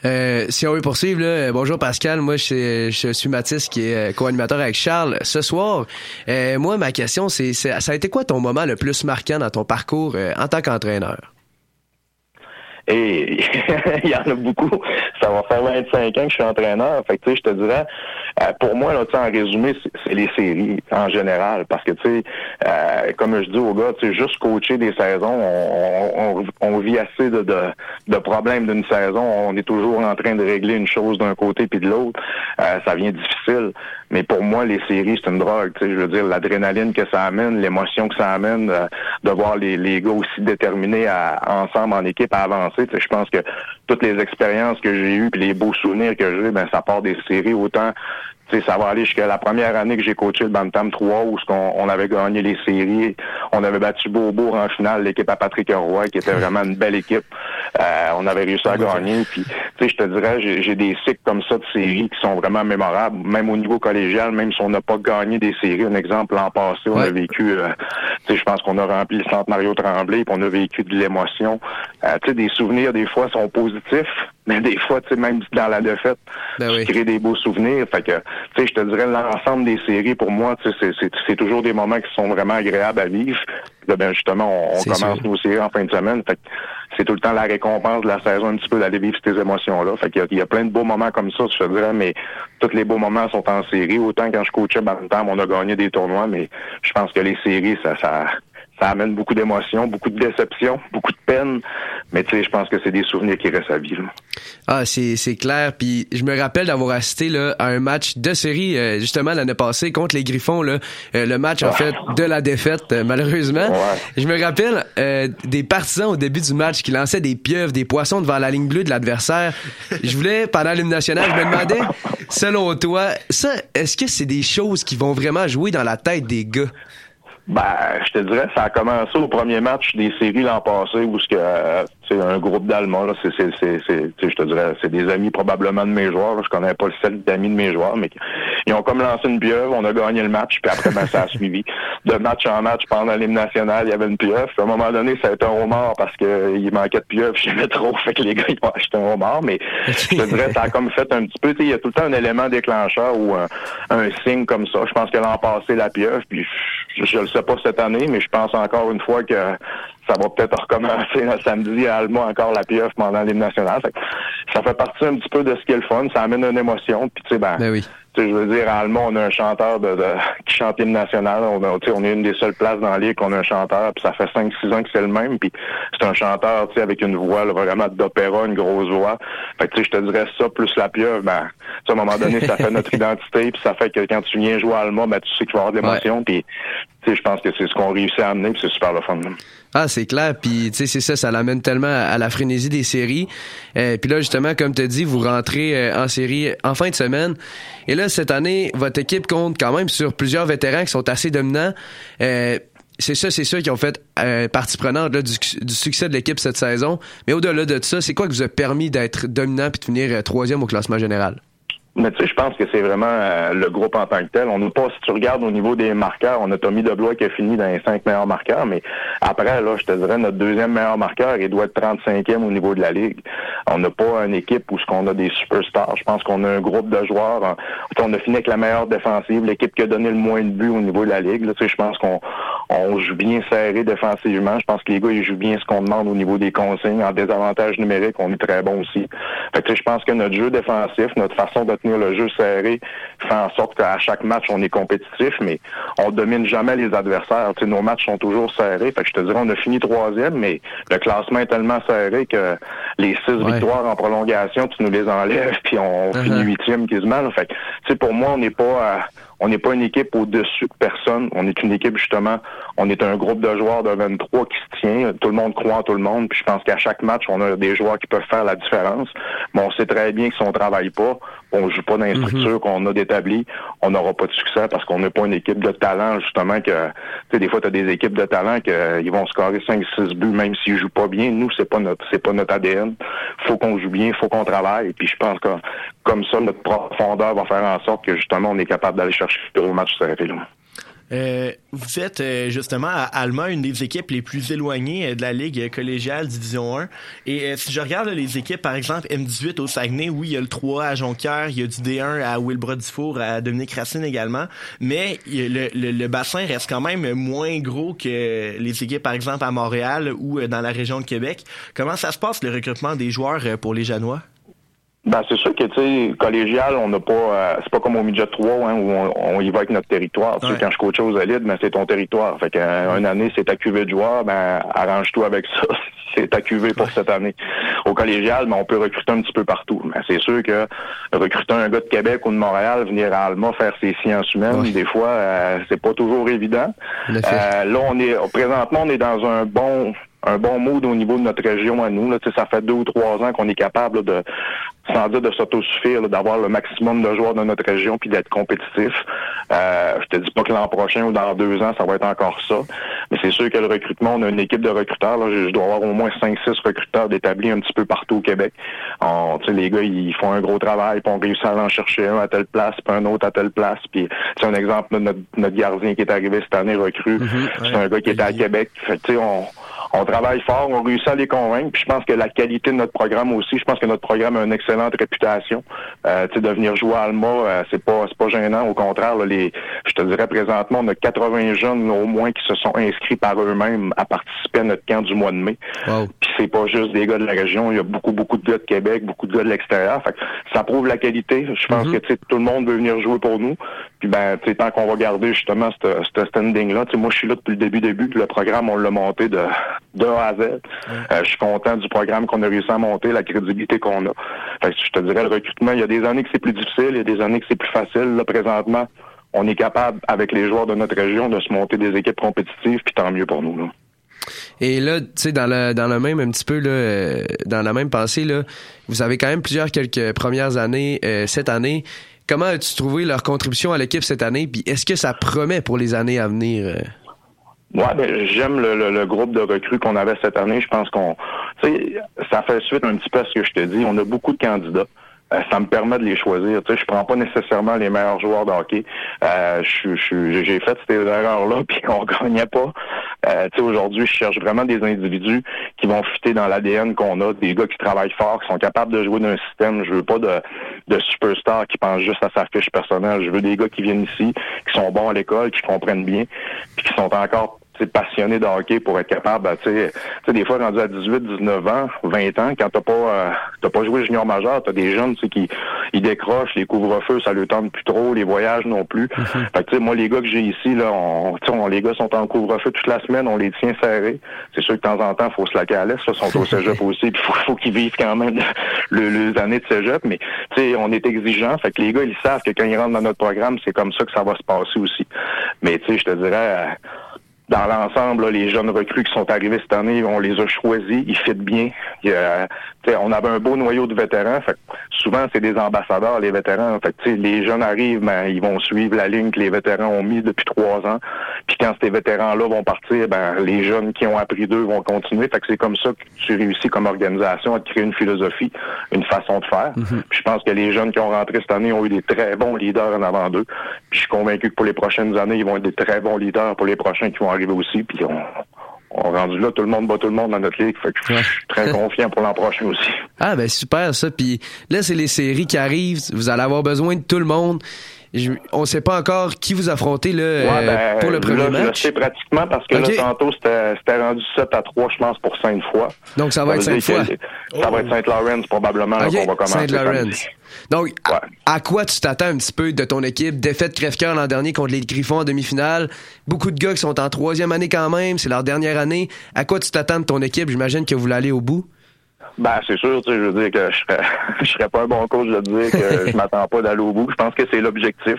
Euh, si on veut poursuivre, là, euh, bonjour Pascal, moi je, suis- Mathis qui est euh, co-animateur avec Charles ce soir. Euh, moi, ma question, c'est, ça a été quoi ton moment le plus marquant dans ton parcours en tant qu'entraîneur? Et il y en a beaucoup. Ça va faire 25 ans que je suis entraîneur. Fait que, je te dirais, euh, pour moi, là, en résumé, c'est- les séries en général. Parce que, tu sais, euh, comme je dis aux gars, juste coacher des saisons, on, vit assez de problèmes d'une saison. On est toujours en train de régler une chose d'un côté puis de l'autre. Euh, ça vient difficile. Mais pour moi, les séries, c'est une drogue. Je veux dire, l'adrénaline que ça amène, l'émotion que ça amène, euh, de voir les, les gars aussi déterminés à, ensemble en équipe à avancer. Je pense que toutes les expériences que j'ai eues puis les beaux souvenirs que j'ai, ben ça part des séries autant. Tu sais, ça va aller jusqu'à la première année que j'ai coaché le Bantam 3 où qu'on on avait gagné les séries. On avait battu Beaubourg en finale, l'équipe à Patrick Roy, qui était vraiment une belle équipe. Euh, on avait réussi à gagner. Puis, tu sais, je te dirais, j'ai des cycles comme ça de séries qui sont vraiment mémorables, même au niveau collégial, même si on n'a pas gagné des séries. Un exemple, l'an passé, on Ouais. a vécu, euh, tu sais, je pense qu'on a rempli le centre Mario Tremblay, puis on a vécu de l'émotion. Euh, tu sais, des souvenirs, des fois, sont positifs, mais des fois, tu sais, même dans la défaite, Ben tu oui. crées des beaux souvenirs. Fait que, tu sais, je te dirais, l'ensemble des séries, pour moi, tu sais, c'est- toujours des moments qui sont vraiment agréables à vivre. Là, ben, justement, on, on commence sûr. nos séries en fin de semaine. Fait que c'est tout le temps la récompense de la saison, un petit peu d'aller vivre ces émotions-là. Fait qu'il y y a plein de beaux moments comme ça, je te dirais, mais tous les beaux moments sont en série. Autant quand je coachais Bantam, on a gagné des tournois, mais je pense que les séries, ça, ça, ça amène beaucoup d'émotions, beaucoup de déceptions, beaucoup de peine. Mais tu sais, je pense que c'est des souvenirs qui restent à vie. là. Ah, c'est, c'est clair. Puis je me rappelle d'avoir assisté là, à un match de série euh, justement l'année passée contre les Griffons. Là, Euh, le match en fait de la défaite euh, malheureusement. Ouais. Je me rappelle euh, des partisans au début du match qui lançaient des pieuvres, des poissons devant la ligne bleue de l'adversaire. Je voulais pendant l'hymne national, je me demandais, selon toi, ça, est-ce que c'est des choses qui vont vraiment jouer dans la tête des gars? Ben, je te dirais, ça a commencé au premier match des séries l'an passé où ce que euh, c'est un groupe d'Allemands là, c'est c'est c'est c'est je te dirais, c'est des amis probablement de mes joueurs. là. Je connais pas le cercle d'amis de mes joueurs, mais ils ont comme lancé une pieuvre, on a gagné le match, puis après ben ça a suivi. De match en match pendant l'hymne national, il y avait une pieuvre. À un moment donné, ça a été un homard parce que euh, manquait de pieuvre chez Métro, fait que les gars ils ont acheté un homard, mais je te dirais, ça a comme fait un petit peu, il y a tout le temps un élément déclencheur ou un, signe comme ça. Je pense que l'an passé, la pieuvre, puis je, je le sais pas cette année, mais je pense encore une fois que ça va peut-être recommencer le samedi à Alma encore la pieuvre pendant l'hymne national. ça fait partie un petit peu de ce qui est le fun. Ça amène une émotion. Puis tu sais, ben, ben oui je veux dire, à Allemand, on a un chanteur de, qui chante l'hymne national. On, a, on est une des seules places dans ligue qu'on a un chanteur, puis ça fait 5-6 ans que c'est le même. Puis c'est un chanteur avec une voix vraiment d'opéra, une grosse voix. Fait que je te dirais ça, plus la pieuvre, ben, à un moment donné, ça fait notre identité, puis ça fait que quand tu viens jouer à Allemand, ben, tu sais qu'il va y avoir de l'émotion. Puis je pense que c'est ce qu'on réussit à amener, puis c'est super le fun. Ah, c'est clair. Puis, tu sais, c'est ça, ça l'amène tellement à la frénésie des séries. Euh, puis là, justement, comme tu dit, vous rentrez euh, en série en fin de semaine. Et là, cette année, votre équipe compte quand même sur plusieurs vétérans qui sont assez dominants. Euh, c'est ça, c'est ça qui ont fait partie prenante du, du, succès de l'équipe cette saison. Mais au-delà de ça, c'est quoi qui vous a permis d'être dominant puis de finir troisième au classement général? Mais tu sais, je pense que c'est vraiment euh, le groupe en tant que tel. On n'a pas, si tu regardes au niveau des marqueurs, on a Tommy Deblois qui a fini dans les cinq meilleurs marqueurs, mais après, là, je te dirais, notre deuxième meilleur marqueur, il doit être 35e au niveau de la Ligue. On n'a pas une équipe où ce qu'on a des superstars. Je pense qu'on a un groupe de joueurs. On a fini avec la meilleure défensive, l'équipe qui a donné le moins de buts au niveau de la Ligue. Tu sais, je pense qu'on on joue bien serré défensivement. Je pense que les gars, ils jouent bien ce qu'on demande au niveau des consignes. En désavantage numérique, on est très bon aussi. Fait que, je pense que notre jeu défensif, notre façon de tenir le jeu serré fait en sorte qu'à chaque match, on est compétitif, mais on domine jamais les adversaires. nos matchs sont toujours serrés. Fait que je te dirais, on a fini troisième, mais le classement est tellement serré que les six victoires en prolongation, tu nous les enlèves, puis on uh-huh. finit huitième quasiment. Fait que, pour moi, on n'est pas on n'est pas une équipe au-dessus de personne. On est une équipe, justement, on est un groupe de joueurs de 23 qui se tient. Tout le monde croit en tout le monde. Puis je pense qu'à chaque match, on a des joueurs qui peuvent faire la différence. Mais on sait très bien que si on travaille pas, on joue pas dans les mhm. structures qu'on a d'établi, on n'aura pas de succès parce qu'on n'est pas une équipe de talent, justement, que, tu sais, des fois, tu as des équipes de talent qu'ils euh, vont scorer 5-6 buts, même s'ils jouent pas bien. Nous, c'est pas notre, c'est pas notre ADN. Faut qu'on joue bien, faut qu'on travaille. Et puis je pense que, comme ça, notre profondeur va faire en sorte que, justement, on est capable d'aller chercher au match euh, vous êtes euh, justement à Alma, une des équipes les plus éloignées euh, de la Ligue collégiale Division 1. Et si je regarde les équipes, par exemple, M18 au Saguenay, oui, il y a le 3 à Jonquière, il y a du D1 à Wilbra-Dufour, à Dominique Racine également, mais le, le, bassin reste quand même moins gros que les équipes, par exemple, à Montréal ou dans la région de Québec. Comment ça se passe, le recrutement des joueurs pour les Janois? Ben, c'est sûr que, tu sais, collégial, on n'a pas, euh, c'est pas comme au midget 3, hein, où on, y va avec notre territoire. Tu sais, quand je coach aux élites, ben, c'est ton territoire. Fait qu'une euh, année, c'est ta cuvée de joueurs, ben, arrange-toi avec ça. c'est ta cuvée pour cette année. Au collégial, ben, on peut recruter un petit peu partout. Mais c'est sûr que recruter un gars de Québec ou de Montréal, venir à Alma faire ses sciences humaines, des fois, euh, c'est pas toujours évident. là, on est, présentement, on est dans un bon, un bon mood au niveau de notre région à nous. Là. Ça fait deux ou trois ans qu'on est capable de, sans dire de s'autosuffire, d'avoir le maximum de joueurs dans notre région puis d'être compétitif. Euh, je te dis pas que l'an prochain ou dans deux ans, ça va être encore ça. Mais c'est sûr que le recrutement, on a une équipe de recruteurs. Là. Je dois avoir au moins cinq, six recruteurs d'établis un petit peu partout au Québec. On, les gars, ils font un gros travail, puis on réussit à en chercher un à telle place, puis un autre à telle place. Puis un exemple, notre, notre gardien qui est arrivé cette année recrue, mm-hmm. c'est un gars qui était à Québec. Fait, on, on travaille fort, on réussit à les convaincre. Puis je pense que la qualité de notre programme aussi, je pense que notre programme a une excellente réputation. Euh, de venir jouer à Alma, euh, c'est pas c'est pas gênant. Au contraire, les, je te dirais présentement, on a 80 jeunes au moins qui se sont inscrits par eux-mêmes à participer à notre camp du mois de mai. Puis c'est pas juste des gars de la région, il y a beaucoup beaucoup de gars de Québec, beaucoup de gars de l'extérieur. Fait ça prouve la qualité. Je pense mm-hmm. que tout le monde veut venir jouer pour nous. Puis ben, tu sais, tant qu'on va garder justement ce standing là, tu sais, moi je suis là depuis le début début. le programme on l'a monté de de A à Z. Euh, je suis content du programme qu'on a réussi à monter, la crédibilité qu'on a. Fait que je te dirais, le recrutement, il y a des années que c'est plus difficile, il y a des années que c'est plus facile. Là, présentement, on est capable, avec les joueurs de notre région, de se monter des équipes compétitives, puis tant mieux pour nous. Là. Et là, tu sais, dans le, dans le même, un petit peu, là, euh, dans la même pensée, là, vous avez quand même plusieurs quelques premières années euh, cette année. Comment as-tu trouvé leur contribution à l'équipe cette année? Puis est-ce que ça promet pour les années à venir? Ouais, ben, j'aime le, le, groupe de recrues qu'on avait cette année. Je pense qu'on, ça fait suite un petit peu à ce que je te dis. On a beaucoup de candidats. Euh, ça me permet de les choisir. Tu sais, je prends pas nécessairement les meilleurs joueurs de hockey. Euh, j'ai fait ces erreurs-là, puis on gagnait pas. Euh, tu sais, aujourd'hui, je cherche vraiment des individus qui vont fitter dans l'ADN qu'on a, des gars qui travaillent fort, qui sont capables de jouer dans un système. Je veux pas de, de superstars qui pensent juste à sa fiche personnelle. Je veux des gars qui viennent ici, qui sont bons à l'école, qui comprennent bien, puis qui sont encore passionné de hockey pour être capable, ben, tu sais, des fois rendu à 18, 19 ans, 20 ans, quand t'as pas euh, t'as pas joué junior majeur, t'as des jeunes qui ils décrochent, les couvre-feux, ça le tente plus trop, les voyages non plus. Mhm. Fait que tu sais, moi les gars que j'ai ici, là, on, on, les gars sont en couvre-feu toute la semaine, on les tient serrés. C'est sûr que de temps en temps, faut se laquer à l'est, ils sont au cégep aussi, puis faut, faut qu'ils vivent quand même le, les années de cégep, mais tu sais, on est exigeant, fait que les gars, ils savent que quand ils rentrent dans notre programme, c'est comme ça que ça va se passer aussi. Mais tu sais, je te dirais, euh, dans l'ensemble, les jeunes recrues qui sont arrivés cette année, on les a choisis, ils fitent bien. on avait un beau noyau de vétérans. Souvent, c'est des ambassadeurs, les vétérans. Fait, les jeunes arrivent, ben, ils vont suivre la ligne que les vétérans ont mis depuis trois ans. Puis quand ces vétérans-là vont partir, ben, les jeunes qui ont appris d'eux vont continuer. Fait que c'est comme ça que tu réussis comme organisation à créer une philosophie, une façon de faire. Mm-hmm. Puis je pense que les jeunes qui ont rentré cette année ont eu des très bons leaders en avant d'eux. Puis je suis convaincu que pour les prochaines années, ils vont être des très bons leaders pour les prochains qui vont arriver aussi. Puis on, on rendu là, tout le monde bat tout le monde dans notre ligue. Fait que je suis très confiant pour l'an prochain aussi. Ah ben super ça. Puis là, c'est les séries qui arrivent. Vous allez avoir besoin de tout le monde on sait pas encore qui vous affrontez là, euh, ben, pour le premier match. Je sais pratiquement parce que là, tantôt, c'était rendu 7 à 3, je pense, pour sainte fois. Donc, ça va être sainte fois. Ça va être saint Lawrence probablement qu'on va commencer. Saint Lawrence. Donc, à, quoi tu t'attends un petit peu de ton équipe? Défaite crève-cœur l'an dernier contre les Griffons en demi-finale. Beaucoup de gars qui sont en troisième année quand même. C'est leur dernière année. À quoi tu t'attends de ton équipe? J'imagine que vous aller au bout. Ben, c'est sûr, tu sais, je veux dire que je serais, je serais pas un bon coach de dire que je m'attends pas d'aller au bout. Je pense que c'est l'objectif.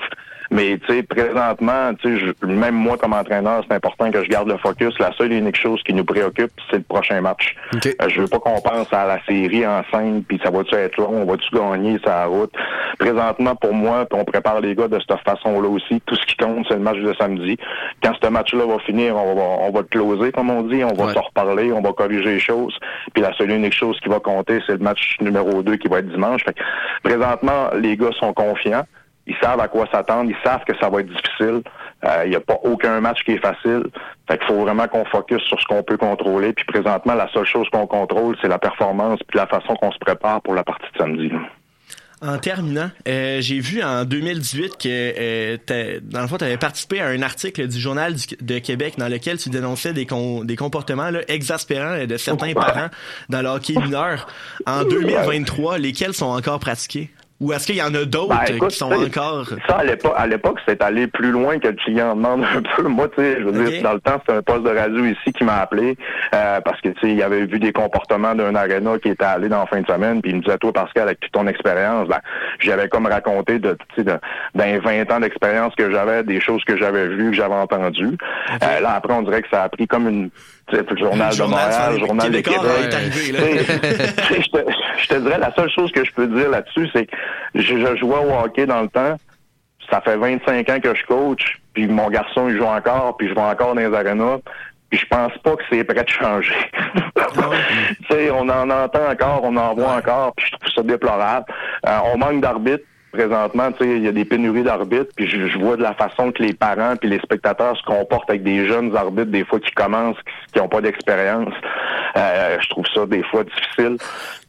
Mais tu sais, présentement, tu sais, même moi comme entraîneur, c'est important que je garde le focus. La seule et unique chose qui nous préoccupe, c'est le prochain match. Euh, je veux pas qu'on pense à la série en scène, puis ça va-tu être long, on va-tu gagner sa route. Présentement, pour moi, on prépare les gars de cette façon-là aussi. Tout ce qui compte, c'est le match de samedi. Quand ce match-là va finir, on va, on va closer, comme on dit, on va se reparler, on va corriger les choses. Puis la seule et unique chose qui va compter, c'est le match numéro 2 qui va être dimanche. Fait présentement, les gars sont confiants. Ils savent à quoi s'attendre. Ils savent que ça va être difficile. Euh, il n'y a pas aucun match qui est facile. Fait qu'il faut vraiment qu'on focus sur ce qu'on peut contrôler. Puis présentement, la seule chose qu'on contrôle, c'est la performance puis la façon qu'on se prépare pour la partie de samedi. En terminant, euh, j'ai vu en 2018 que euh, dans le fond, tu avais participé à un article du Journal de Québec dans lequel tu dénonçais des, des comportements là, exaspérants de certains parents dans le hockey mineur. En 2023, lesquels sont encore pratiqués? Ou est-ce qu'il y en a d'autres ben, qui sont encore... Ça, à l'époque, c'est allé plus loin que le client demande un peu. Moi, tu sais, je veux dire, dans le temps, c'était un poste de radio ici qui m'a appelé euh, parce que, tu sais, il avait vu des comportements d'un aréna qui était allé dans la fin de semaine, puis il me disait, toi, Pascal, avec toute ton expérience, ben, j'avais comme raconté de, tu sais, d'un 20 ans d'expérience que j'avais, des choses que j'avais vues, que j'avais entendues. Euh, là, après, on dirait que ça a pris comme une le journal de Montréal, le journal de Québec. je, te, dirais, la seule chose que je peux dire là-dessus, c'est que je, je, jouais au hockey dans le temps. Ça fait 25 ans que je coach, puis mon garçon, il joue encore, puis je vais encore dans les arénas. Puis je pense pas que c'est prêt de changer. Ah on en entend encore, on en voit encore, puis je trouve ça déplorable. Euh, on manque d'arbitres présentement, tu sais, il y a des pénuries d'arbitres, puis je, vois de la façon que les parents puis les spectateurs se comportent avec des jeunes arbitres, des fois qui commencent, qui n'ont pas d'expérience. Euh, je trouve ça des fois difficile.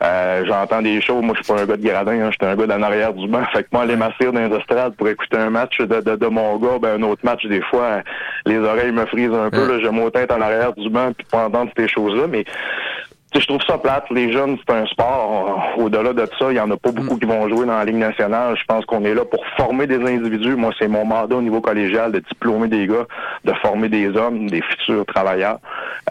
Euh, j'entends des choses. Moi, je suis pas un gars de gradin, hein, j'étais un gars d'en arrière du banc. Fait que moi, aller m'asseoir dans les pour écouter un match de, de, mon gars, ben un autre match, des fois, les oreilles me frisent un peu. Là, j'ai mon tête en arrière du banc puis pas entendre ces choses-là, mais je trouve ça plate. Les jeunes, c'est un sport. Au-delà de ça, il y en a pas beaucoup qui vont jouer dans la Ligue nationale. Je pense qu'on est là pour former des individus. Moi, c'est mon mandat au niveau collégial de diplômer des gars, de former des hommes, des futurs travailleurs.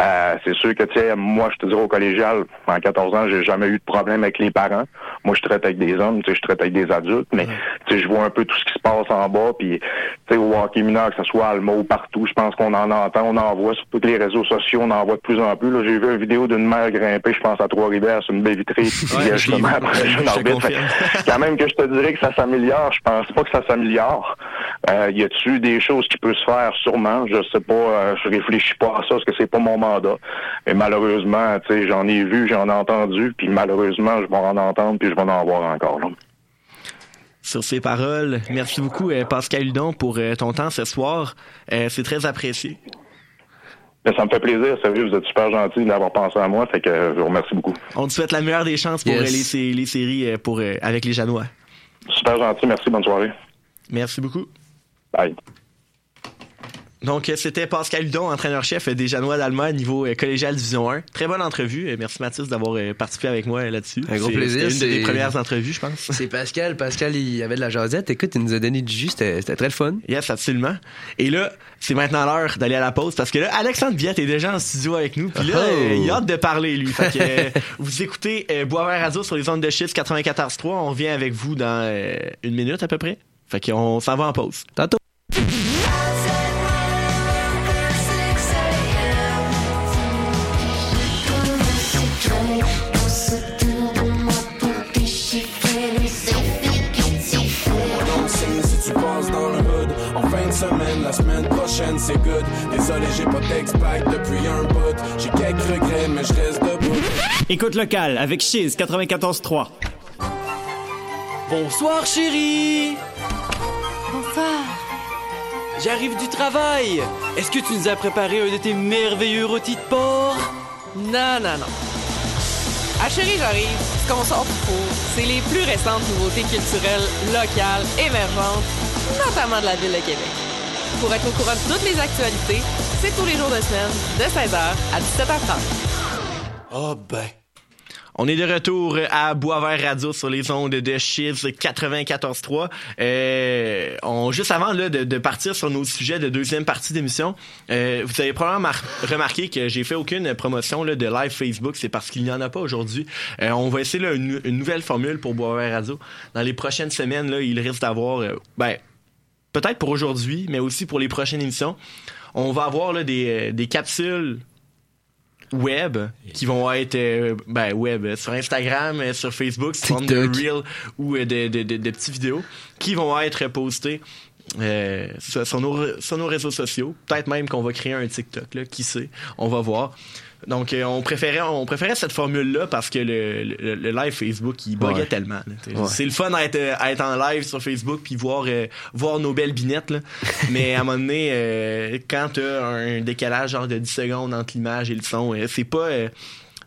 Euh, c'est sûr que, tu sais, moi, je te dirais au collégial, en 14 ans, j'ai jamais eu de problème avec les parents. Moi, je traite avec des hommes, tu sais, je traite avec des adultes, mais, tu sais, je vois un peu tout ce qui se passe en bas, puis, tu sais, au hockey mineur, que ce soit à Alma ou partout, je pense qu'on en entend, on en voit sur tous les réseaux sociaux, on en voit de plus en plus. Là, j'ai vu une vidéo d'une mère je pense à Trois-Rivières, une baie vitrée, puis justement après Quand même que je te dirais que ça s'améliore, je pense pas que ça s'améliore. Euh, y a-tu des choses qui peuvent se faire? Sûrement. Je sais pas, euh, je réfléchis pas à ça, parce que c'est pas mon mandat. Mais malheureusement, tu sais, j'en ai vu, j'en ai entendu, puis malheureusement, je vais en entendre, puis je vais en avoir encore. Là. Sur ces paroles, merci beaucoup euh, Pascal Hudon pour euh, ton temps ce soir. c'est très apprécié. Ben, ça me fait plaisir, sérieux, vous êtes super gentil d'avoir pensé à moi, fait que je vous remercie beaucoup. On te souhaite la meilleure des chances pour les, les, séries pour, avec les Janois. Super gentil, merci, bonne soirée. Merci beaucoup. Bye. Donc, euh, c'était Pascal Hudon, entraîneur-chef des Janois d'Allemagne, niveau euh, collégial Division 1. Très bonne entrevue. Euh, Merci Mathis d'avoir participé avec moi là-dessus. Un gros plaisir, C'était une des premières entrevues, je pense. C'est Pascal. Pascal, il avait de la jasette. Écoute, il nous a donné du jus. C'était très le fun. Yes, absolument. Et là, c'est maintenant l'heure d'aller à la pause parce que là, Alexandre Viette est déjà en studio avec nous. Puis là, Oh. il a hâte de parler, lui. Fait que vous écoutez Boisvert Radio sur les ondes de chiffres 94.3. On revient avec vous dans une minute à peu près. Fait qu'on s'en va en pause. Tantôt. Semaine, la semaine prochaine c'est good Désolé j'ai pas d'ex-pack depuis un bout J'ai quelques regrets mais je reste debout Écoute locale avec Chiz 94.3. Bonsoir chérie Bonsoir. J'arrive du travail Est-ce que tu nous as préparé un de tes merveilleux rôtis de porc? Non, non, non. Ah chérie, j'arrive. Ce qu'on sort c'est les plus récentes nouveautés culturelles locales, émergentes, notamment de la ville de Québec. Pour être au courant de toutes les actualités, c'est tous les jours de semaine, de 16h à 17h30. Oh ben On est de retour à Boisvert Radio sur les ondes de Chiz 94.3. Euh, on, juste avant là, de, de partir sur nos sujets de deuxième partie d'émission, euh, vous avez probablement mar- remarqué que j'ai fait aucune promotion là, de live Facebook. C'est parce qu'il n'y en a pas aujourd'hui. Euh, on va essayer là, une, une nouvelle formule pour Boisvert Radio. Dans les prochaines semaines, là, il risque d'avoir... euh, ben, peut-être pour aujourd'hui, mais aussi pour les prochaines émissions. On va avoir là, des, euh, des capsules web qui vont être euh, ben web euh, sur Instagram euh, sur Facebook sous forme de TikTok. reel ou de, de, de, de petites vidéos qui vont être postées euh, sur, nos, sur nos réseaux sociaux peut-être même qu'on va créer un TikTok là qui sait? On va voir donc euh, on préférait on préférait cette formule là parce que le, le, le live Facebook il buguait Ouais. tellement Ouais. c'est le fun à être, euh, à être en live sur Facebook puis voir euh, voir nos belles binettes là. mais à un moment donné euh, quand t'as un décalage genre de 10 secondes entre l'image et le son euh, c'est pas euh,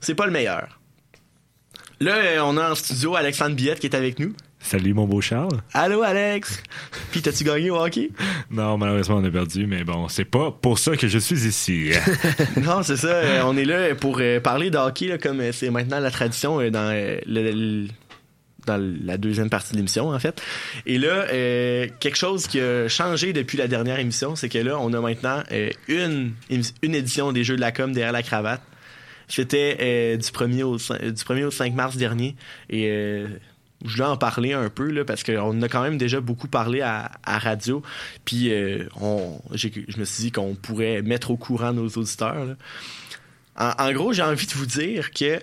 c'est pas le meilleur là euh, on a en studio Alexandre Billette qui est avec nous Salut mon beau Charles. allô Alex puis t'as-tu gagné au hockey? Non, malheureusement on a perdu, mais bon, c'est pas pour ça que je suis ici. non c'est ça euh, on est là pour euh, parler de hockey là, comme euh, c'est maintenant la tradition euh, dans euh, le- le- dans la deuxième partie de l'émission en fait. Et là, euh, quelque chose qui a changé depuis la dernière émission, c'est que là, on a maintenant euh, une, une édition des Jeux de la com derrière la cravate. C'était euh, du, 1er au, du 1er au 5 mars dernier. Et euh, je voulais en parler un peu là, parce qu'on a quand même déjà beaucoup parlé à, à radio. Puis euh, on, je me suis dit qu'on pourrait mettre au courant nos auditeurs. là. En, en gros, j'ai envie de vous dire que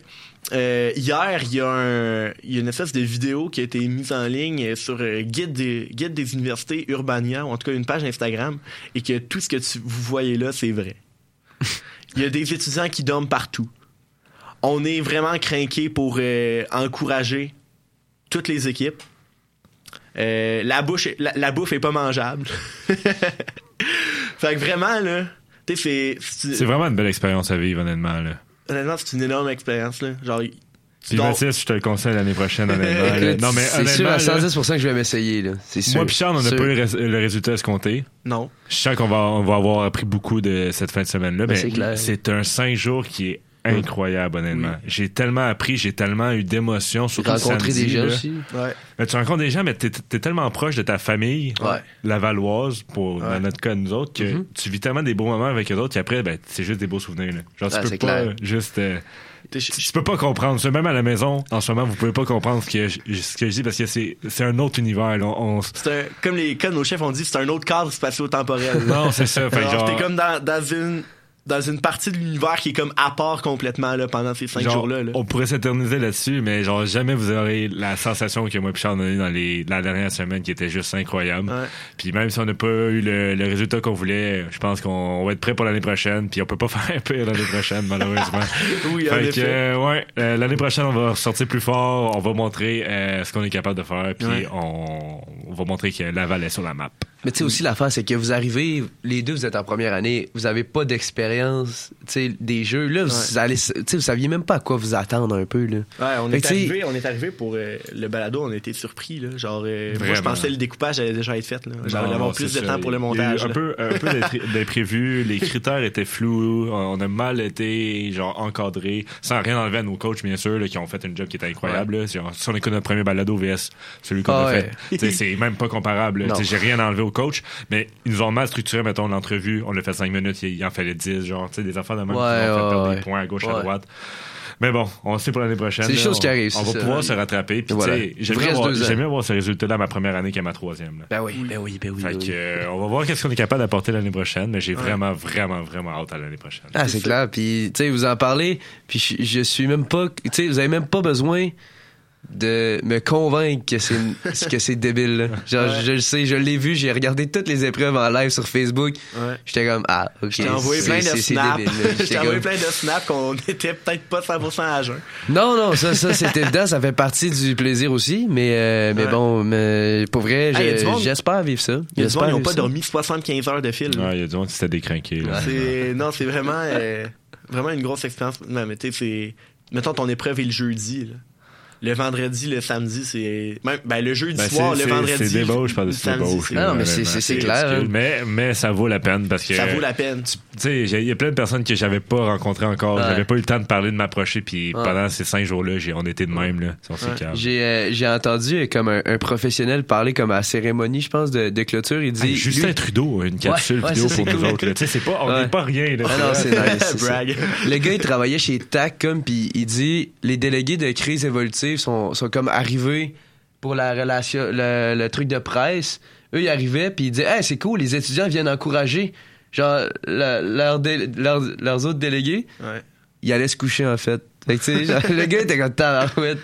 euh, hier, il y, a un- il y a une espèce de vidéo qui a été mise en ligne sur euh, Guide, des, Guide des universités Urbania, ou en tout cas une page Instagram, et que tout ce que tu, vous voyez là, c'est vrai. Il y a des étudiants qui dorment partout. On est vraiment craqué pour encourager toutes les équipes. Euh, la, bouche, est- la, la bouffe est pas mangeable. fait que vraiment, là, tu c'est- c'est vraiment une belle expérience à vivre, honnêtement. Là. Honnêtement, c'est une énorme expérience. Là. Genre, tu Puis dors- Mathis, je te le conseille l'année prochaine, honnêtement. Écoute, non, mais c'est sûr à là, 110% que je vais m'essayer. là. C'est sûr. moi puis Charles, on n'a pas eu le, rés- le résultat escompté. Non. Je sens qu'on va, on va avoir appris beaucoup de cette fin de semaine-là. Ben, mais c'est clair. c'est un cinq jours qui est incroyable, honnêtement. J'ai tellement appris, j'ai tellement eu d'émotions, J'ai surtout le rencontré samedi, des gens là. aussi. Ouais. Mais tu rencontres des gens, mais t'es es tellement proche de ta famille, Ouais. la Valoise, pour, Ouais. dans notre cas, nous autres, que Mhm. tu vis tellement des beaux moments avec eux autres qu'après, ben, c'est juste des beaux souvenirs. Là. Genre, Ah, tu peux c'est pas clair. juste. euh, tu peux pas comprendre. Ça, Même à la maison, en ce moment, vous pouvez pas comprendre ce que je, ce que je dis parce que c'est c'est un autre univers. là. On, C'est un, comme les comme nos chefs ont dit, c'est un autre cadre spatio-temporel. non, c'est ça. Fait que genre, genre, t'es comme dans, dans une dans une partie de l'univers qui est comme à part complètement là, pendant ces cinq jours-là. là. On pourrait s'éterniser là-dessus, mais genre jamais vous aurez la sensation que moi et Charles on a eu dans les, la dernière semaine qui était juste incroyable. Ouais. Puis même si on n'a pas eu le, le résultat qu'on voulait, je pense qu'on va être prêt pour l'année prochaine. Puis on peut pas faire pire l'année prochaine, malheureusement. Oui, en Fait que, euh, ouais, euh, l'année prochaine, on va ressortir plus fort. On va montrer euh, ce qu'on est capable de faire. Puis Ouais. on, on va montrer que Laval est sur la map. Mais tu sais aussi l'affaire, c'est que vous arrivez, les deux, vous êtes en première année, vous avez pas d'expérience, tu sais, des jeux. Là, vous allez, tu sais, vous saviez même pas à quoi vous attendre un peu là. Ouais, on Fait est, arrivé, on est arrivé pour euh, le balado, on a été surpris. Là. Genre, euh, moi, je pensais que le découpage allait déjà être fait. là. J'allais avoir plus de ça. temps pour le montage. Un peu, un peu d'impré- d'imprévu, les critères étaient flous, on a mal été genre encadré, sans rien enlever à nos coachs bien sûr, là, qui ont fait un job qui était incroyable. là. Genre, si on écoute notre premier balado VS, celui qu'on Ah a ouais. fait, tu sais, c'est même pas comparable. J'ai rien enlevé au coach, mais ils nous ont mal structuré, mettons, l'entrevue. On l'a fait 5 minutes, il en fallait 10, genre, tu sais, des affaires de même qui ont Ouais, fait perdre ouais, des points à gauche, à ouais. droite. Mais bon, on sait pour l'année prochaine. C'est des choses qui on- arrivent, On va ça. pouvoir se rattraper. Puis, Voilà. tu sais, j'aime mieux avoir, avoir ce résultat-là à ma première année qu'à ma troisième. là. Ben oui, ben oui, ben oui. Fait ben que, oui. euh, on va voir qu'est-ce qu'on est capable d'apporter l'année prochaine, mais j'ai vraiment, vraiment, vraiment hâte à l'année prochaine. Ah, c'est clair. Puis, tu sais, vous en parlez, puis je, je suis même pas, tu sais, vous avez même pas besoin de me convaincre que c'est que c'est débile. là. Genre, je le sais, je l'ai vu, j'ai regardé toutes les épreuves en live sur Facebook. Ouais. J'étais comme ah, ok. Je t'ai envoyé plein de snaps. J'étais envoyé plein de snaps qu'on était peut-être pas 100% à jeun. Non, non, ça, ça c'était dedans, ça fait partie du plaisir aussi, mais, euh, mais Ouais. bon, mais pour vrai, j'espère vivre ça. Il y a du J'espère monde, ils n'ont pas ça. dormi 75 heures de fil. Ouais, il y a du monde qui s'était décrinqué. Là. Non, c'est vraiment euh, vraiment une grosse expérience. Non, mais tu sais, c'est mettons ton épreuve est le jeudi. là. Le vendredi, le samedi, c'est même ben le jeudi Ben, soir, c'est- le vendredi. C'est débauche le par-dessus samedi, débauche. Non, mais c'est- clair, hein. Mais, mais ça vaut la peine parce que. Ça vaut la peine. Tu sais, j'ai- il y a plein de personnes que j'avais pas rencontrées encore. Ouais. J'avais pas eu le temps de parler, de m'approcher. Puis Ouais. pendant ces cinq jours-là, j'ai- on était de même. Là. S'est Ouais. J'ai euh, j'ai entendu euh, comme un, un professionnel parler comme à la cérémonie, je pense, de, de clôture. Il dit. Hey, Justin lui- Trudeau, une capsule ouais, vidéo ça, pour nous cool. autres. là. Tu sais, c'est pas, on n'est pas rien. Là. Ah non, c'est nice. Le gars, il travaillait chez TAC, comme, puis il dit les délégués de crise évolutive sont, sont comme arrivés pour la relation, le, le truc de presse. Eux, ils arrivaient, puis ils disaient Hey, c'est cool, les étudiants viennent encourager. Genre, le- leurs dé- leurs- leurs autres délégués, Ouais. ils allaient se coucher, en fait. Fait que, tu sais, genre, le gars était comme tabarouette.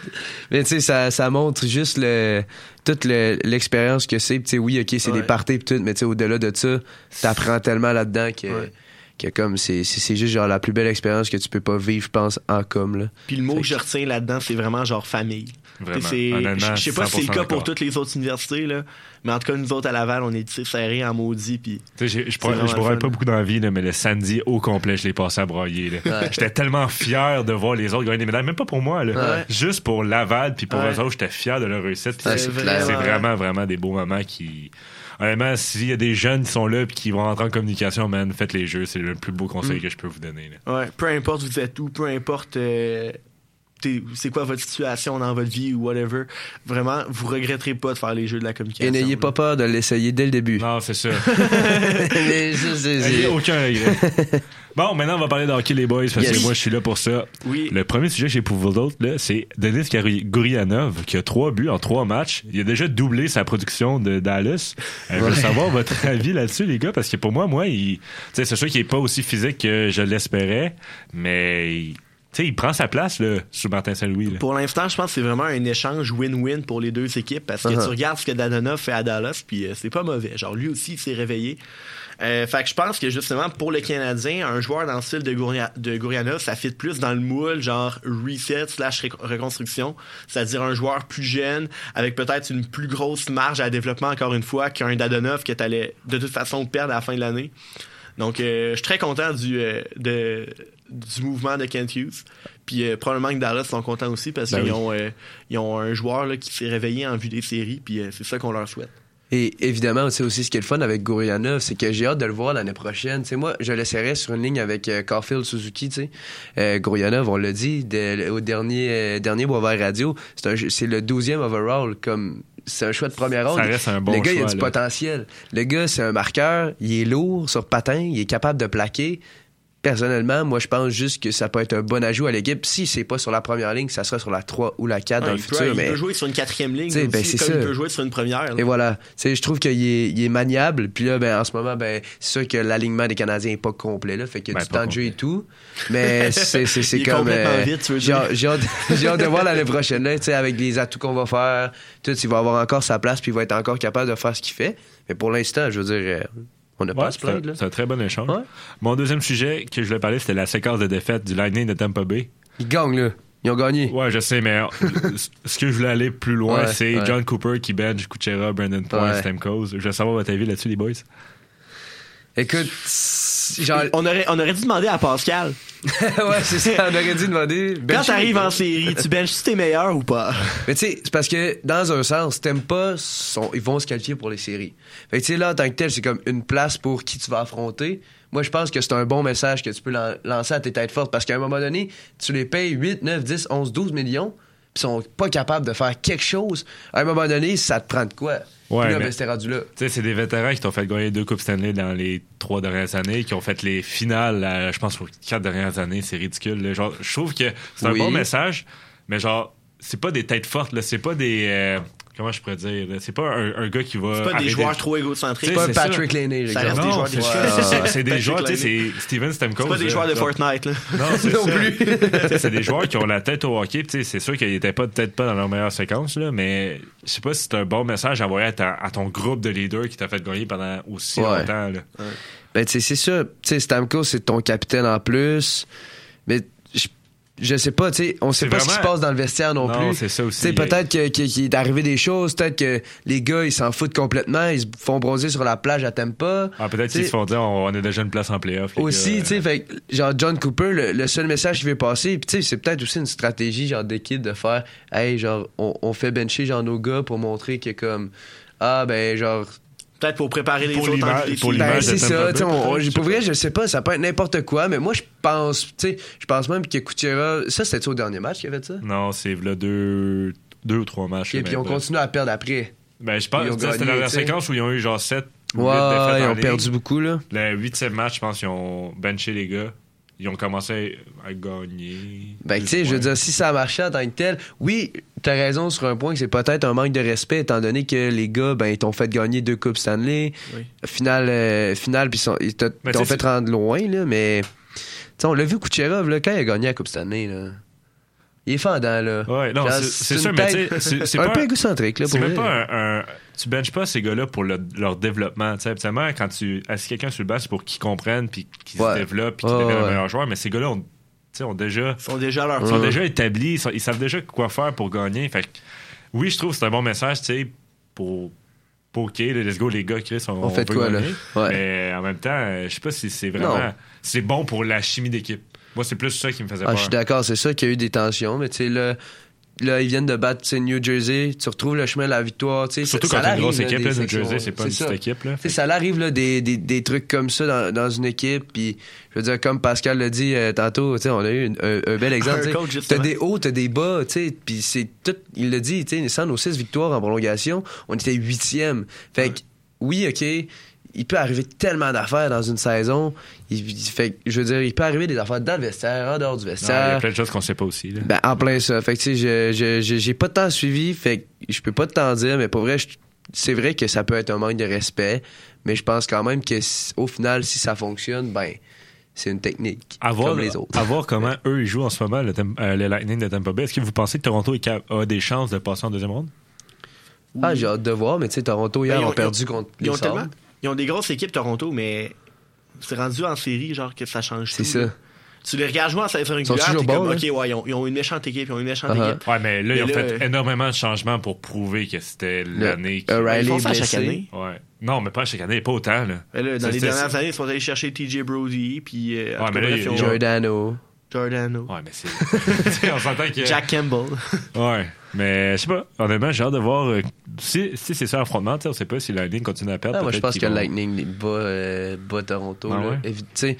Mais tu sais, ça, ça montre juste le, toute le- l'expérience que c'est. Puis, tu sais, oui, OK, c'est Ouais. des parties tout, mais tu sais, au-delà de ça, t'apprends tellement là-dedans que, Ouais. Que comme c'est, c'est, c'est juste genre la plus belle expérience que tu peux pas vivre, je pense, en com, là. Puis le mot que je retiens là-dedans, c'est vraiment genre famille. Vraiment. Je sais pas si c'est le 100% cas pour toutes les autres universités, là, mais en tout cas, nous autres à Laval, on est serrés en maudit. Puis Tu sais, j'ai- je pourrais, pas beaucoup d'envie, là, mais le samedi au complet, je l'ai passé à broyer. Ouais. J'étais tellement fier de voir les autres gagner des médailles, même pas pour moi, là. Ouais. juste pour Laval, puis pour Ouais. eux autres, j'étais fier de leur réussite. c'est vraiment, vraiment des beaux moments qui. Honnêtement, s'il y a des jeunes qui sont là puis qui vont rentrer en communication, man, faites les jeux. C'est le plus beau conseil Mm. que je peux vous donner. là. Ouais, peu importe vous êtes où, peu importe euh, c'est quoi votre situation dans votre vie ou whatever, vraiment, vous regretterez pas de faire les jeux de la communication. Et n'ayez pas peur de l'essayer dès le début. Non, c'est ça. Aucun regret. Bon, maintenant, on va parler de hockey, les boys, parce Yes. que moi, je suis là pour ça. Oui. Le premier sujet que j'ai pour vous autres, là, c'est Denis Gary- Gourianov, qui a trois buts en trois matchs. Il a déjà doublé sa production de Dallas. Euh, Je veux savoir votre avis là-dessus, les gars, parce que pour moi, moi, il, c'est sûr qu'il est pas aussi physique que je l'espérais, mais sais, il prend sa place, là, sous Martin Saint-Louis, là. Pour l'instant, je pense que c'est vraiment un échange win-win pour les deux équipes parce que Uh-huh. tu regardes ce que Dadonov fait à Dallas, puis euh, c'est pas mauvais. Genre, lui aussi, il s'est réveillé. Euh, fait que je pense que justement, pour le Canadien, un joueur dans le style de, Gouria- de Gourianov, ça fit plus dans le moule, genre reset slash ré- reconstruction. C'est-à-dire un joueur plus jeune, avec peut-être une plus grosse marge à développement, encore une fois, qu'un Dadonov que tu allais de toute façon perdre à la fin de l'année. Donc, euh, je suis très content du, euh, de, du mouvement de Kent Hughes. Puis euh, probablement que Dallas sont contents aussi parce Ben qu'ils oui. ont, euh, ils ont un joueur là, qui s'est réveillé en vue des séries. Puis c'est ça qu'on leur souhaite. Et évidemment, c'est aussi ce qui est le fun avec Gourianov, c'est que j'ai hâte de le voir l'année prochaine. Tu sais, moi, je laisserais sur une ligne avec euh, Caulfield Suzuki. Euh, Gourianov, on l'a dit au dernier, euh, dernier Boisvert Radio, c'est le 12e overall, comme c'est un choix de première ronde. Ça reste un bon le gars, il a choix, du là. potentiel. Le gars, c'est un marqueur, il est lourd sur patin, il est capable de plaquer. Personnellement, moi, je pense juste que ça peut être un bon ajout à l'équipe. Si c'est pas sur la première ligne, ça sera sur la 3 ou la 4 dans le peut, futur. il peut jouer sur une quatrième ligne aussi, ben, c'est comme ça. il peut jouer sur une première. là. Et voilà. Tu sais, je trouve qu'il est, il est maniable. Puis là, ben, en ce moment, ben, c'est sûr que l'alignement des Canadiens est pas complet, là. Fait qu'il y a Ben, du temps de jeu et tout. Mais c'est, c'est, c'est Il est comme. complètement vide, tu veux j'ai, dire. hâte- j'ai hâte, j'ai hâte de voir l'année prochaine, là, tu sais, avec les atouts qu'on va faire. Tout, il va avoir encore sa place, puis il va être encore capable de faire ce qu'il fait. Mais pour l'instant, je veux dire, euh, on n'a pas à se plaindre, c'est un très bon échange. Ouais. Mon deuxième sujet que je voulais parler, c'était la séquence de défaite du Lightning de Tampa Bay. Il gagne, là. Ils ont gagné. Ouais, je sais, mais ce que je voulais aller plus loin, Ouais, c'est. John Cooper qui bench Kuchera, Brandon Point. Stamkos. Je veux savoir votre avis là-dessus, les boys. Écoute, genre. On aurait, on aurait dû demander à Pascal. ouais, c'est ça, on aurait dû demander. Quand t'arrives en série, tu benches tes meilleurs ou pas? Mais tu sais, c'est parce que dans un sens, t'aimes pas, ils vont se qualifier pour les séries. Fait que tu sais, là, en tant que tel, c'est comme une place pour qui tu vas affronter. Moi, je pense que c'est un bon message que tu peux lan- lancer à tes têtes fortes parce qu'à un moment donné, tu les payes 8, 9, 10, 11, 12 millions, puis ils sont pas capables de faire quelque chose. À un moment donné, ça te prend de quoi? Ouais, là, ben, c'était rendu là. Tu sais, c'est des vétérans qui t'ont fait gagner deux Coupes Stanley dans les trois dernières années, qui ont fait les finales, je pense, pour les quatre dernières années. C'est ridicule. là. Genre, je trouve que c'est un Oui. bon message, mais genre, c'est pas des têtes fortes, là. C'est pas des. euh, comment je pourrais dire? C'est pas un, un gars qui va. C'est pas des joueurs trop égocentriques. C'est Pas c'est Patrick. Laney, Ça reste des joueurs c'est de- c'est des joueurs, tu sais, c'est Steven Stamkos. C'est pas des joueurs de. Fortnite, là. Non, c'est Non ça. plus. C'est des joueurs qui ont la tête au hockey. tu sais, C'est sûr qu'ils n'étaient pas peut-être pas dans leur meilleure séquence, là, mais je sais pas si c'est un bon message à envoyer à, ta- à ton groupe de leaders qui t'a fait gagner pendant aussi Ouais. longtemps. Là. Ben, tu sais, c'est ça. Tu sais, Stamkos, c'est ton capitaine en plus. Mais je, sais pas, tu sais, on sait pas ce qui se passe dans le vestiaire non, Non, plus. c'est ça aussi. Tu sais, peut-être que- qu'il est arrivé des choses, peut-être que les gars, ils s'en foutent complètement, ils se font bronzer sur la plage à Tampa. Ah, peut-être qu'ils se font dire on, a déjà une place en playoff. Aussi, tu sais, fait genre John Cooper, le, le seul message qu'il veut passer, puis tu sais, c'est peut-être aussi une stratégie genre d'équipe de faire, hey, genre, on, on fait bencher genre nos gars pour montrer que comme, ah ben genre, Peut-être pour préparer les Pour autres l'image- pour ben, c'est ça, on- pour vrai, je sais pas, ça peut être n'importe quoi, mais moi je pense, tu sais, je pense même que Kuchera, ça c'était au dernier match qu'il avait fait ça? Non, c'est là deux, deux ou trois matchs. Et puis on bref. continue à perdre après. Ben, je pense que c'était dans la séquence où ils ont eu genre 7 ou 8 Ouais, défaites ils ont perdu beaucoup là. Le huitième match, je pense qu'ils ont benché les gars. Ils ont commencé à gagner. Ben, tu sais, je veux dire, si ça marchait en tant que tel, oui, t'as raison sur un point que c'est peut-être un manque de respect, étant donné que les gars, ben, ils t'ont fait gagner deux Coupes Stanley. Oui. Finale, euh, puis ils Mais t'ont fait rendre loin, là, mais. Tu sais, on l'a vu Kucherov, là, quand il a gagné la Coupe Stanley, là. Il est fendant, là. Ouais, non, c'est- sûr, mais tête- c'est- un peu égocentrique, là, C'est pour même pas un, un- Tu benches pas ces gars-là pour le- leur développement. Tu sais, habituellement, quand tu assis quelqu'un sur le banc, c'est pour qu'ils comprennent, puis qu'ils Ouais. se développent, puis qu'ils deviennent ouais. un meilleur joueur. Mais ces gars-là ont, ont déjà, Ils sont déjà leur sont déjà établis, ils, sont- ils savent déjà quoi faire pour gagner. Fait que, oui, je trouve que c'est un bon message, tu sais, pour. pour OK, là, let's go, les gars, Chris, on, On fait quoi, là? gagner. Ouais. Mais en même temps, je sais pas si c'est vraiment. C'est bon pour la chimie d'équipe. Moi, c'est plus ça qui me faisait Ah, peur. je suis d'accord, c'est ça qu'il y a eu des tensions, mais tu sais, là, là, ils viennent de battre New Jersey, tu retrouves le chemin de la victoire, tu sais. Surtout ça- quand ça t'as une grosse équipe, là, New Jersey, c'est pas une ça. petite équipe. Là. Ça l'arrive là, des, des, des trucs comme ça dans, dans une équipe. Puis, je veux dire, comme Pascal l'a dit euh, tantôt, tu sais, on a eu une- un, un bel exemple. T'as des hauts, t'as des bas, tu sais. Puis c'est tout. Il l'a dit, tu sais, sans nos six victoires en prolongation, on était huitième. Fait que, oui, ok. Il peut arriver tellement d'affaires dans une saison. Il, il fait, je veux dire, il peut arriver des affaires dans le vestiaire, en dehors du Non, Il y vestiaire. a plein de choses qu'on sait pas aussi. Là. Ben, en plein ça. Fait que, tu sais, je- je- je- j'ai pas tant suivi, fait que je peux pas t'en dire, mais pour vrai, je- c'est vrai que ça peut être un manque de respect, mais je pense quand même que, au final, si ça fonctionne, ben, c'est une technique. À voir, comme les autres. à voir comment eux ils jouent en ce moment, le, euh, le Lightning de Tampa Bay. Est-ce que vous pensez que Toronto a des chances de passer en deuxième ronde? Ah, j'ai hâte de voir, mais tu sais, Toronto, hier, Ben, ils ont, ont- perdu contre Ils les ont, tellement, ils ont des grosses équipes Toronto, mais c'est rendu en série, genre que ça change C'est tout. ça. là. Tu les regardes jouer en saison régulière, t'es comme, bons, ok, ouais, ils ont, ils ont une méchante équipe, ils ont une méchante Uh-huh. équipe. Ouais, mais là, ils ont là, fait euh, énormément de changements pour prouver que c'était l'année qui. Ils font ça chaque année. Ouais. Non, mais pas à chaque année, pas autant. Là. Mais là, dans C'est- les c'est- dernières années, ils sont allés chercher TJ Brody, puis euh, Ouais, mais là, bref, ils- ils ont Giordano. Giordano, Ouais, mais c'est. tu sais, on s'entend que. Jack Campbell. Ouais. Mais je sais pas. Honnêtement, j'ai hâte de voir. euh, si si c'est ça tu sais, on sait pas si ligne continue à perdre. Ah, moi, je peut-être pense que qu'ils le vont- Lightning bat, euh, bat Toronto. Ah là. ouais? Évi- tu sais,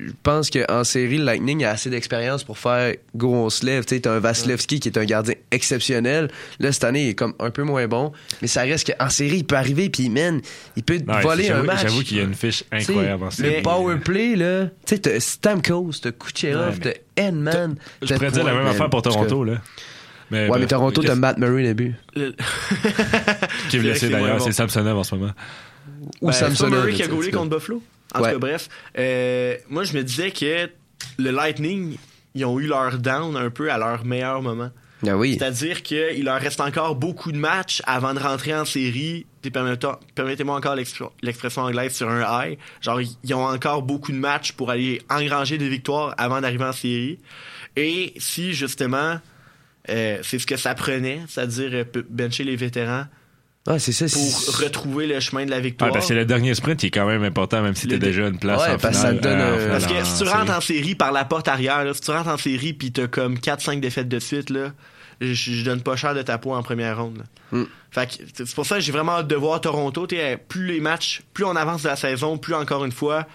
je pense qu'en série, le Lightning a assez d'expérience pour faire go, on se lève. Tu sais, t'as un Vasilevski qui est un gardien exceptionnel. Là, cette année, il est comme un peu moins bon. Mais ça reste qu'en série, il peut arriver, puis man, il peut voler un j'avoue- match. J'avoue qu'il y a une fiche Tu sais, incroyable en Le série. power play, là. Tu sais, t'as Stamkos, t'as Kucherov, Ouais, t'as Edman. Je pourrais dire la même affaire pour Toronto, là. Mais, Ouais, mais Toronto, t'as Matt Murray, début. Le- Qui est blessé d'ailleurs, c'est Samsonov en ce moment. Ou Ben, Samsonov. Murray qui a sais. contre Buffalo. En Ouais. tout cas, bref. Euh, moi, je me disais que le Lightning, ils ont eu leur down un peu à leur meilleur moment. Ah oui. C'est-à-dire qu'il leur reste encore beaucoup de matchs avant de rentrer en série permettez-moi encore l'expr- l'expression anglaise sur un high. Genre, ils- ils ont encore beaucoup de matchs pour aller engranger des victoires avant d'arriver en série. Et si, justement, euh, c'est ce que ça prenait, c'est-à-dire euh, bencher les vétérans Ah, c'est ça. pour c'est- retrouver le chemin de la victoire. parce que le dernier sprint qui est quand même important, même si dé- déjà une place Ouais, en parce ça finale. donne euh, en Parce finale que si tu série. rentres en série par la porte arrière, là, si tu rentres en série puis t'as comme 4-5 défaites de suite, là, je, je donne pas cher de ta peau en première ronde. Mm. Fait que c'est pour ça que j'ai vraiment hâte de voir Toronto. Plus les matchs, plus on avance de la saison, plus encore une fois,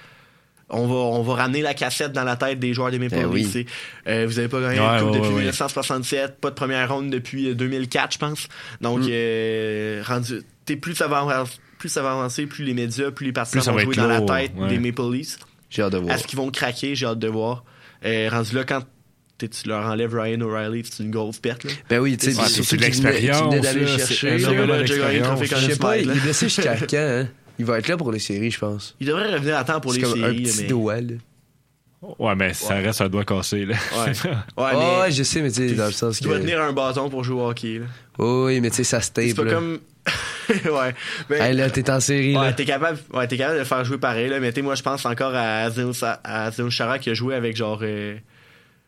on va, on va ramener la cassette dans la tête des joueurs des Maple Ben oui. Leafs. Euh, vous avez pas gagné Ouais, une coupe ouais, depuis ouais, ouais. 1967, pas de première ronde depuis euh, 2004, je pense. Donc, Mm. euh, rendu, plus ça va avancer, plus ça va avancer, plus les médias, plus les partisans Plus vont jouer dans la tête ouais. des Maple Leafs. J'ai hâte de voir. Est-ce qu'ils vont craquer? J'ai hâte de voir. Euh, rendu là, quand tu leur enlèves Ryan O'Reilly, c'est une grosse perte. Là. Ben oui, tu sais, c'est de l'expérience, d'aller là, chercher. Je sais pas, il est blessé jusqu'à quand, hein? Il va être là pour les séries, je pense. Il devrait revenir à temps pour C'est les comme un séries. petit mais... doigt, là. Ouais, mais ça reste un doigt cassé, là. Ouais. Ouais, Ouais, mais ouais, je sais, mais tu sais, dans le sens tu que. dois tenir un bâton pour jouer au hockey. Là. Oui, mais tu sais, ça se C'est tape, pas là. comme. ouais. Mais... Hey, là, t'es en série, Ouais, là. t'es capable, ouais, t'es capable de le faire jouer pareil, là. Mais tu sais, moi, je pense encore à Chara qui a joué avec genre euh,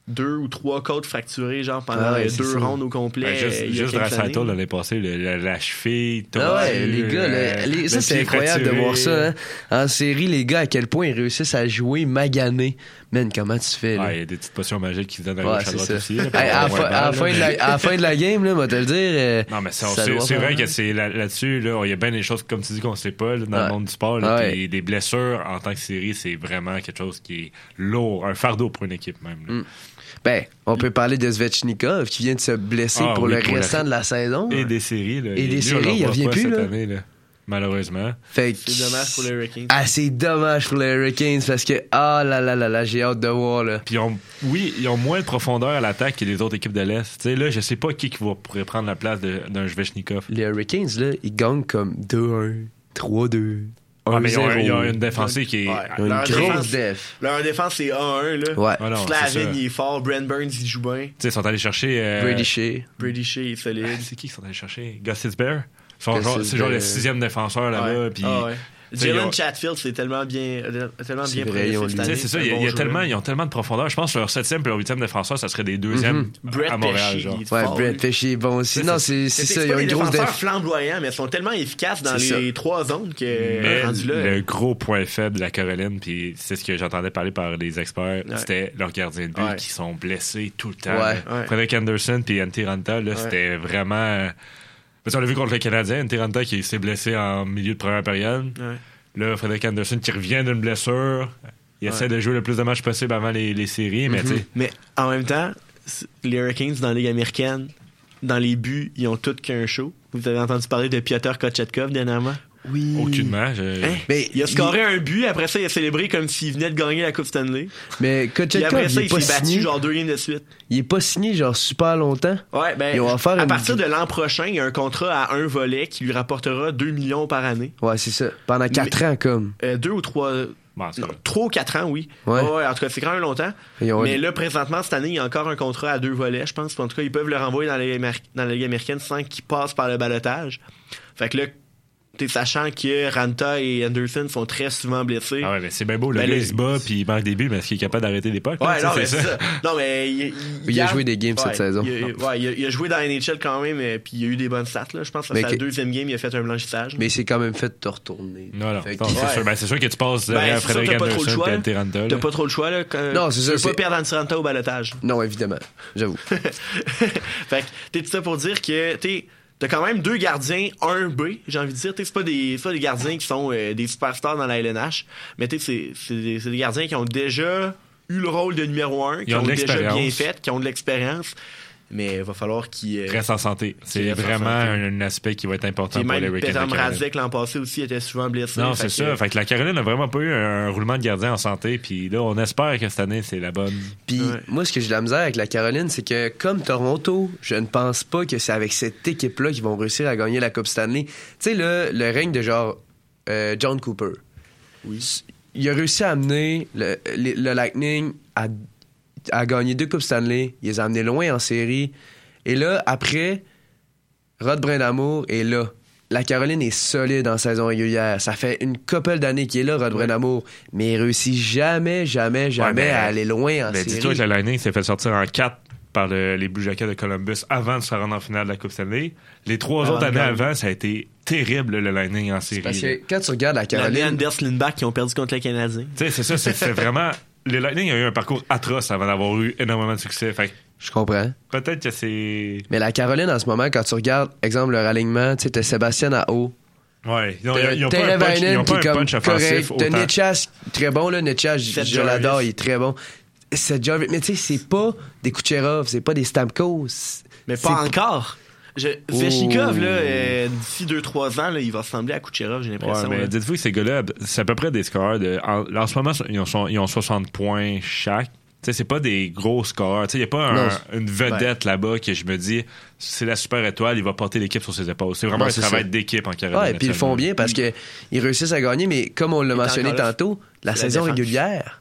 deux ou trois côtes fracturées, genre pendant Ah ouais, deux rondes au complet. Ben, juste juste années. l'année passée, le- la, la cheville, Ah ouais, les gars, euh, le- les- ça le c'est incroyable de voir ça. Hein? En série, les gars, à quel point ils réussissent à jouer magané. Man, comment tu fais? Ouais, il y a des petites potions magiques qui se donnent à Ouais, gauche à c'est droite ça. aussi. là, Hey, pour à, la fin, à de la, mais- à la fin de la game, là, moi te le dire. euh, Non, mais c'est vrai que c'est là- là-dessus, là, il y a bien des choses, comme tu dis, qu'on sait pas là, dans Ouais. le monde du sport. là, Ouais. puis des blessures en tant que série, c'est vraiment quelque chose qui est lourd, un fardeau pour une équipe même. Ben, on peut parler de Svechnikov qui vient de se blesser Ah pour oui, le pour la- restant de la saison. Et des séries. Là. Et des séries, il revient plus, cette là. année, là, malheureusement. Fait que- C'est dommage pour les Hurricanes. Ah, c'est dommage pour les Hurricanes parce que, ah là là là là, j'ai hâte de voir, là. Puis ils ont, oui, ils ont moins de profondeur à l'attaque que les autres équipes de l'Est. Tu sais, là, je sais pas qui, qui va, pourrait prendre la place de- d'un Svechnikov. Les Hurricanes, là, ils gagnent comme 2-1, 3-2, 1-0. Ah, mais ils ont, ils ont une défensive qui est. Ouais. Une Leur grosse défense- def. Leur défense, c'est 1-1, là. Ouais. Ah non, Slavin, il est fort. Brent Burns, il joue bien. Tu sais, ils sont allés chercher. euh, Brady Shea. Brady Shea, il est solide. ah, C'est qui qu'ils sont allés chercher? Gustis Bear genre- C'est genre le sixième défenseur là-bas. Ouais. Puis, Ah Jalen Chatfield, c'est tellement bien, euh, tellement bien vrai, c'est ça, il y a- bon il y a joueur. tellement, ils ont tellement de profondeur. Je pense que leur septième et leur huitième défenseur, ça serait des deuxièmes Brett à Montréal. Pesci, genre. Ouais, fort, Brett. Pesci est bon aussi. Non, c'est- ça, ils ont des une grosse défenseurs def. flamboyants, mais ils sont tellement efficaces dans les trois zones que Mais rendu là. le gros point faible de la Caroline, puis c'est ce que j'entendais parler par des experts, Ouais. c'était leurs gardiens de but Ouais. qui sont blessés tout le temps. Ouais. là. Ouais. Frédéric Anderson puis Antti Ranta, là, c'était vraiment... Parce qu'on l'a vu contre le Canadien, Antti Ranta qui s'est blessé en milieu de première période. Ouais. Là, Frédéric Anderson qui revient d'une blessure. Il essaie de jouer le plus de matchs possible avant les, les séries, mais sais, Mais en même temps, les Hurricanes dans la Ligue américaine, dans les buts, ils ont tous qu'un show. Vous avez entendu parler de Piotr Kochetkov dernièrement? Oui. aucunement. je- Hein? Mais Il a scoré un but, après ça, il a célébré comme s'il venait de gagner la Coupe Stanley. Mais après ça, il s'est battu signé. genre deux games de suite. Il est pas signé genre super longtemps. Ouais, ben, Ils offert à une- partir de l'an prochain, il y a un contrat à un volet qui lui rapportera 2 millions par année. Ouais, c'est ça. Pendant 4 ans, comme. Euh, deux ou trois. Bon, Non, vrai. trois ou quatre ans, oui. Ouais. Ouais, en tout cas, c'est quand même longtemps. Ont- Mais là, présentement, cette année, il y a encore un contrat à deux volets, je pense. En tout cas, ils peuvent le renvoyer dans la Ligue, américaine sans qu'il passe par le balotage. Fait que là, sachant que Ranta et Anderson sont très souvent blessés. Ah ouais, mais c'est bien beau. Le Ben, gars, le- il se bat puis il manque des buts, mais est-ce qu'il est capable d'arrêter des pucks? Ouais, Tu non, mais c'est ça. Non, mais il, Il a joué des games cette saison. Il a, ouais, il a, il a joué dans la NHL quand même, euh, puis il a eu des bonnes stats. Là. Je pense que c'est sa que- deuxième game, il a fait un blanchissage. Mais il s'est quand même fait te retourner. Non, non. C'est sûr. Ben, c'est sûr que tu passes Ben, derrière c'est Frédéric t'as pas trop le Anderson choix, et Ranta. T'as pas trop le choix, là. Quand, Non, c'est tu ça, veux c'est- pas perdre Antiranta au balotage. Non, évidemment. J'avoue. fait que, t'es tout ça pour dire que, t'es. T'as quand même deux gardiens 1B, j'ai envie de dire. C'est pas des, pas des gardiens qui sont euh, des superstars dans la LNH, mais c'est, des, des gardiens qui ont déjà eu le rôle de numéro 1, qui ont déjà bien fait, qui ont de l'expérience. Mais il va falloir qu'ils. euh, Reste en santé. C'est Qu'il reste en vraiment santé. un, un aspect qui va être important pour les Peter. Mrazek l'an passé aussi était souvent blessé. Non, c'est que- ça. Fait que la Caroline n'a vraiment pas eu un roulement de gardien en santé. Puis là, on espère que cette année, c'est la bonne. Puis Ouais. moi, ce que j'ai de la misère avec la Caroline, c'est que comme Toronto, je ne pense pas que c'est avec cette équipe-là qu'ils vont réussir à gagner la Coupe Stanley. Tu sais, le, le règne de genre euh, John Cooper. Oui. Il a réussi à amener le, le- le Lightning à, à gagner deux Coupes Stanley. Il les a amenés loin en série. Et là, après, Rod Brindamour est là. la Caroline est solide en saison régulière. Ça fait une couple d'années qu'il est là, Rod Brennamour, mais il réussit jamais, jamais, jamais mais- à aller loin en Mais série. dis-toi que la Lightning s'est fait sortir en 4 par le- les Blue Jackets de Columbus avant de se rendre en finale de la Coupe Stanley. Les trois Avant autres années avant, ça a été terrible, le Lightning en série. Parce que quand tu regardes la L'année Caroline, Anders Lindback qui ont perdu contre les Canadiens. Tu sais, c'est ça, c'est vraiment. Le Lightning a eu un parcours atroce avant d'avoir eu énormément de succès. Fait je comprends. peut-être que c'est. Mais la Caroline, en ce moment, quand tu regardes, exemple, leur alignement, tu sais, t'as Sébastien à haut. Ouais, ils ont, ils ont pas un punch, ils ont pas un punch offensif T'as. Netchas, très bon, là. Netchas, je l'adore, il est très bon. Mais tu sais, c'est pas des Kucherov, c'est pas des Stamkos. Mais pas encore. Je, Zvechnikov, Oh. là, euh, d'ici 2-3 ans, là, il va ressembler à Kucherov, j'ai l'impression. dites-vous que ces gars-là, c'est à peu près des scoreurs de. En, en ce moment, ils ont, so- ils ont 60 points chaque. Tu sais, c'est pas des gros scoreurs. Tu sais, il n'y a pas un- une vedette là-bas que je me dis, c'est la super étoile, il va porter l'équipe sur ses épaules. C'est vraiment Non, un travail d'équipe en Caroline. Ouais, puis ils le font bien parce que ils réussissent à gagner, mais comme on l'a mentionné tantôt, la saison défense. régulière.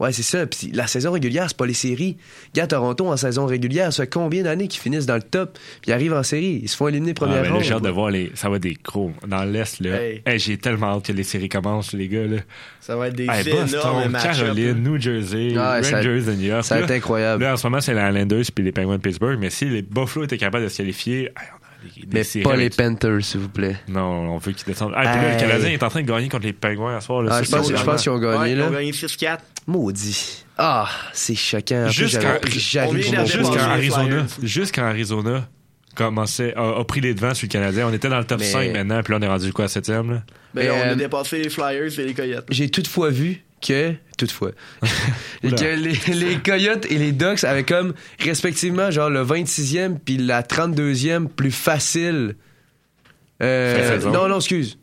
Ouais, c'est ça. Puis la saison régulière, c'est pas les séries. Gars, Toronto en saison régulière, ça fait combien d'années qu'ils finissent dans le top, puis ils arrivent en série, ils se font éliminer Ah, première là, ronde. j'ai hâte de voir les. Ça va être des gros. Dans l'Est, là. Hey. Hey, j'ai tellement hâte que les séries commencent, les gars, là. Ça va être des Hey, Boston, Caroline, New Jersey, ça- Rangers de New York. Ça va être incroyable. Là, en ce moment, c'est les Islanders puis les Penguins de Pittsburgh. Mais si les Buffalo étaient capables de se qualifier, on a des, mais séries pas les Panthers, s'il vous plaît. Non, on veut qu'ils descendent. Ah, puis là, Hey. le Canadien est en train de gagner contre les Penguins à soir. Là, Ah, je pense, c'est je vraiment- pense qu'ils ont gagné, Ouais, ils ont gagné 6-4. Maudit. Ah, c'est choquant. En plus, Juste j'avais quand- pris on Jarry vient pour de mon dépasser Juste point. quand les Arizona, quand Arizona commençait, a, a pris les devants sur le Canadien, on était dans le top Mais- 5 maintenant, puis là, on est rendu quoi, à 7e, là? Ben, Mais, on a euh, dépassé les Flyers et les Coyotes. J'ai toutefois vu que, toutefois, que les, les Coyotes et les Ducks avaient comme respectivement genre le 26e puis la 32e plus facile. Euh, non, non, excuse.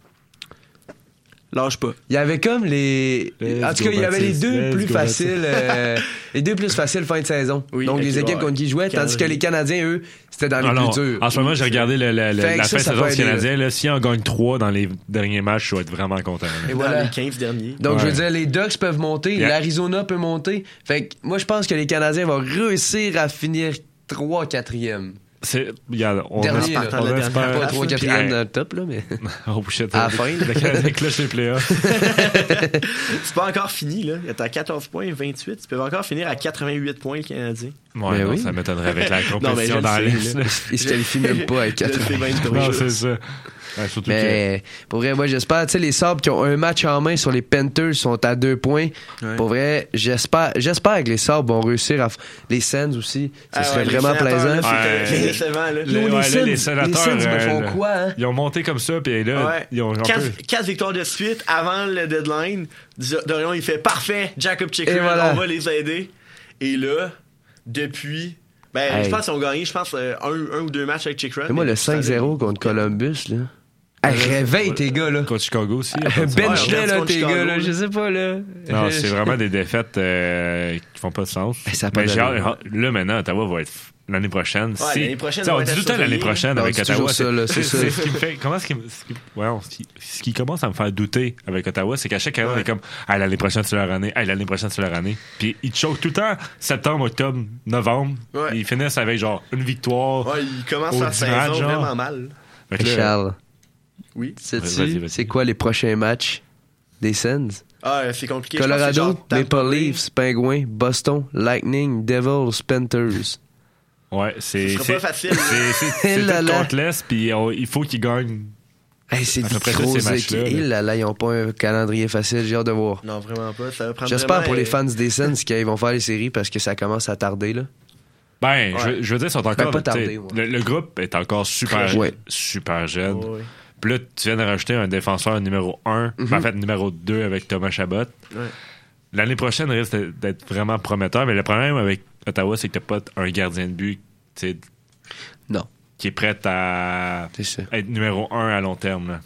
Lâche pas. Il y avait comme les. Let's en tout cas, il y avait les deux Let's plus faciles. euh, les deux plus faciles fin de saison. Oui, Donc, les équipes ouais. contre qui ils jouaient, tandis que les Canadiens, eux, c'était dans les non, plus durs. En ce moment, j'ai regardé le- le- le- Fait que la ça, fin de saison du Canadien. Là, si on gagne 3 dans les derniers matchs, je vais être vraiment content. là. Et Dans voilà. les 15 derniers. Donc, je veux dire, les Ducks peuvent monter, Yeah. l'Arizona peut monter. Fait que moi, je pense que les Canadiens vont réussir à finir 3 4e. C'est, regarde, on Dernier, espère- là. on la espère- Pas place, 3 puis, 4e hey. dans le top, là, mais. Oh shit. À la fin. Le Canadien cloche les playoffs. C'est pas encore fini, là. Il est à 14 points, 28. Ils peuvent encore finir à 88 points, le Canadien. Ouais, Mais non, oui. ça m'étonnerait avec la compétition le dans sais, l'Est. Ils se qualifient même pas avec Je le 4 sais bien trop. Non, c'est ça. Ouais, surtout Mais pour vrai, moi j'espère, tu sais, les Sabres qui ont un match en main sur les Panthers sont à deux points. Ouais. Pour vrai, j'espère, j'espère que les Sabres vont réussir à. Les Sens aussi, ça Ah serait ouais, les vraiment plaisant. les Sens, les sénateurs, les Sens me euh, font là, quoi, hein? que- Ils ont monté comme ça, puis là, Ouais. ils ont peu. Quatre, quatre victoires de suite avant le deadline. Dorion, il fait parfait. Jacob Chicken, voilà. on va les aider. Et là, depuis. Ben, Hey. je pense qu'ils ont gagné, je pense, euh, un, un ou deux matchs avec Chick Run. Mais moi, le 5-0 contre Columbus, là. Hey, réveille tes gars, là. Contre Chicago aussi. Bench-les, Ouais, là, tes gars, là. Je sais pas, là. Non, c'est vraiment des défaites euh, qui font pas de sens. Eh, ça a pas Mais j'ai d'allure. hâte- là, maintenant, Ottawa va être f- l'année prochaine. si- l'année prochaine, on va dit tout le temps l'année surveillée. prochaine Non, avec c'est Ottawa. toujours ça, là, c'est ça. ce qui me fait. Comment est-ce qui, me- ce qui- ouais, on- ce qui, ce qui commence à me faire douter avec Ottawa, c'est qu'à chaque année, on Ouais. est comme, ah, l'année prochaine, c'est leur année. Ah, l'année prochaine, c'est leur année. Puis ils te choquent tout le temps, septembre, octobre, novembre. Ouais. Ils finissent avec genre une victoire. Ouais, il commence Au sa dimanche, saison genre. vraiment mal. Charles, Oui. Sais-tu, c'est quoi les prochains matchs des Sens? Ah, c'est compliqué. Colorado, Maple. Leafs, Penguins, Boston, Lightning, Devils, Panthers. ouais, c'est. C'est- pas facile. C'est l'Est, puis on- il faut qu'ils gagnent. Hey, c'est tous gros ils ont pas un calendrier facile, j'ai hâte de voir. Non, vraiment pas. Ça va prendre J'espère pour les euh, fans des Sens qu'ils vont faire les séries parce que ça commence à tarder, là. Ben, Ouais. je, veux- je veux dire, ils sont encore. Ben, pas tardé, le, le groupe est encore super, Ouais. super jeune. ouais. Puis là, tu viens de rajouter un défenseur numéro 1, Mhm. en fait numéro 2 avec Thomas Chabot. Ouais. L'année prochaine risque d'être- vraiment prometteur, mais le problème avec Ottawa, c'est que t'as pas un gardien de but Non, qui est prêt à être numéro 1 à long terme. là.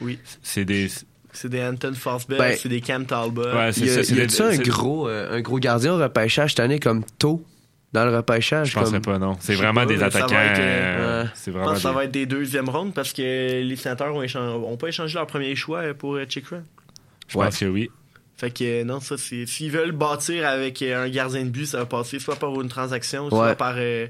Oui. C'est des. C'est des Anton Forsberg, Ben, c'est des Cam Talbot. Ouais, c'est Y a, ça. y des- a-tu un gros, euh, un gros gardien au repêchage cette année comme tôt dans le repêchage? Je penserais pas, non. C'est vraiment pas, des mais ça va attaquants. être, euh, euh, C'est Je pense que ça des- va être des deuxièmes rondes parce que les sénateurs ont, pas échangé leur premier choix pour euh, Chick Run. Je pense que oui. Fait que non, ça c'est. S'ils veulent bâtir avec un gardien de but, ça va passer soit par une transaction, soit par euh,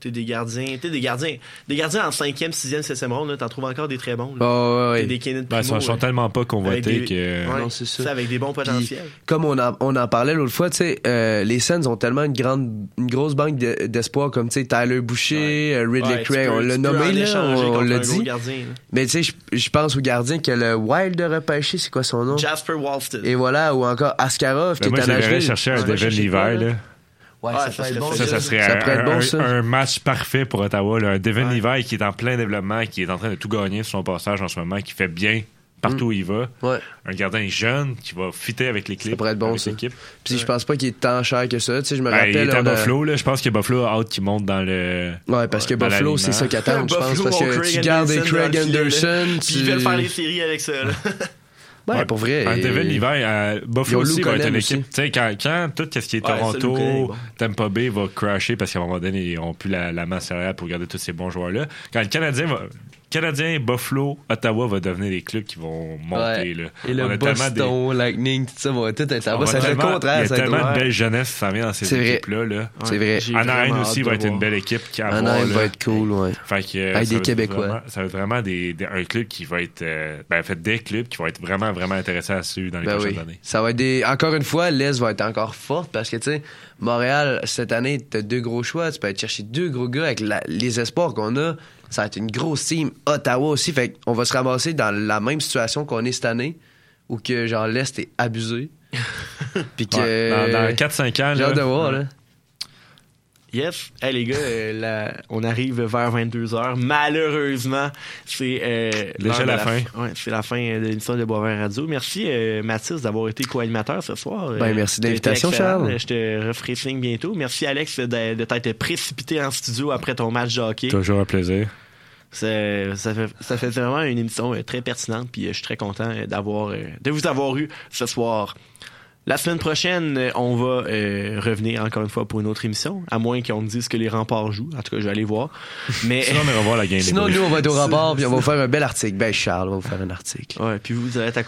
T'es des gardiens, t'es des gardiens, des gardiens en 5e, 6e, 7e ronde, là, t'en trouves encore des très bons. là. Oh, ouais, ouais. T'es des Kenneth Ben, ils sont, euh, tellement pas convoités des- que. ouais, Non, c'est ça. c'est avec des bons Puis, potentiels. comme on en, on en parlait l'autre fois, tu sais, euh, les Sens ont tellement une grande, une grosse banque de- d'espoir comme tu sais Tyler Boucher, euh, Ridley Craig, peux- on l'a nommé là, on, l'a dit. gardien. Mais tu sais, je- je pense au gardien que le Wild de repêché, c'est quoi son nom? Jasper Walston. Et voilà, ou encore Askarov Ben, qui moi, Nashville. chercher un Devin Levi, là. Ouais, Ouais, ça, ça bon. Ça, ça serait Ça un, pourrait être bon, un- ça. un match parfait pour Ottawa. là. Un Devin Ouais. Levi qui est en plein développement, qui est en train de tout gagner sur son passage en ce moment, qui fait bien partout où il va. Ouais. Un gardien jeune qui va fitter avec les clips. pourrait être bon, avec ça. l'équipe. Puis je pense pas qu'il est tant cher que ça. Tu sais, je me Ben, il rappelle. est à Buffalo. Là. Je pense que Buffalo a hâte qu'il monte dans le. Ouais, parce que Buffalo, c'est ça qu'attend, je pense. Parce que Craig tu gardes Craig. Anderson. Puis tu- ils veulent faire les séries avec ça. là. Ouais, pour vrai. Un et- Devin Levi, euh, Buffalo aussi va être une équipe. Tu sais, quand, quand tout ce qui est Ouais, Toronto, bon. Tampa Bay va crasher parce qu'à un moment donné, ils n'ont plus la, la masse salariale pour garder tous ces bons joueurs-là. Quand le Canadien va. Canadien, Buffalo, Ottawa va devenir des clubs qui vont monter. Ouais. Là. Et le On a tellement des- Boston, Lightning, tout ça va tout être là-bas. Ça fait le contraire. Il y a tellement de belle jeunesse qui s'en vient dans ces équipes-là. Là. C'est vrai. Anaheim aussi va être une belle équipe qui a Anaheim va être cool, ouais. Fait que, Avec ça des va être Québécois. vraiment- ça va être vraiment des, des- un club qui va être. euh, ben, en fait, des clubs qui vont être vraiment, vraiment intéressants à suivre dans les Ben prochaines oui. années. Ça va être des. Encore une fois, l'Est va être encore forte parce que, tu sais, Montréal, cette année, t'as deux gros choix. Tu peux aller chercher deux gros gars avec la- les espoirs qu'on a. Ça va être une grosse team. Ottawa aussi. Fait qu'on va se ramasser dans la même situation qu'on est cette année où que, genre, l'Est est abusé. Puis que. Ouais, dans dans 4-5 ans, J'ai là, hâte de voir, là. Yes. Hey, les gars, euh, la- on arrive vers 22h. Malheureusement, c'est euh, Déjà la fin. Ouais, c'est la fin de l'émission de Boisvert Radio. Merci, euh, Mathis, d'avoir été co-animateur ce soir. Ben, Euh, merci de l'invitation. Charles. Je te referai signe bientôt. Merci, Alex, de, de t'être précipité en studio après ton match de hockey. Toujours un plaisir. Ça fait, ça fait vraiment une émission euh, très pertinente, puis euh, je suis très content euh, d'avoir, euh, de vous avoir eu ce soir. La semaine prochaine, euh, on va euh, revenir encore une fois pour une autre émission, à moins qu'on me dise que les remparts jouent. En tout cas, je vais aller voir. Mais Sinon, on ira voir la game des Sinon, Blues. nous, on va être au rapport puis on va vous faire un bel article. Ben, Charles va vous faire un article. ouais, puis vous, vous allez être à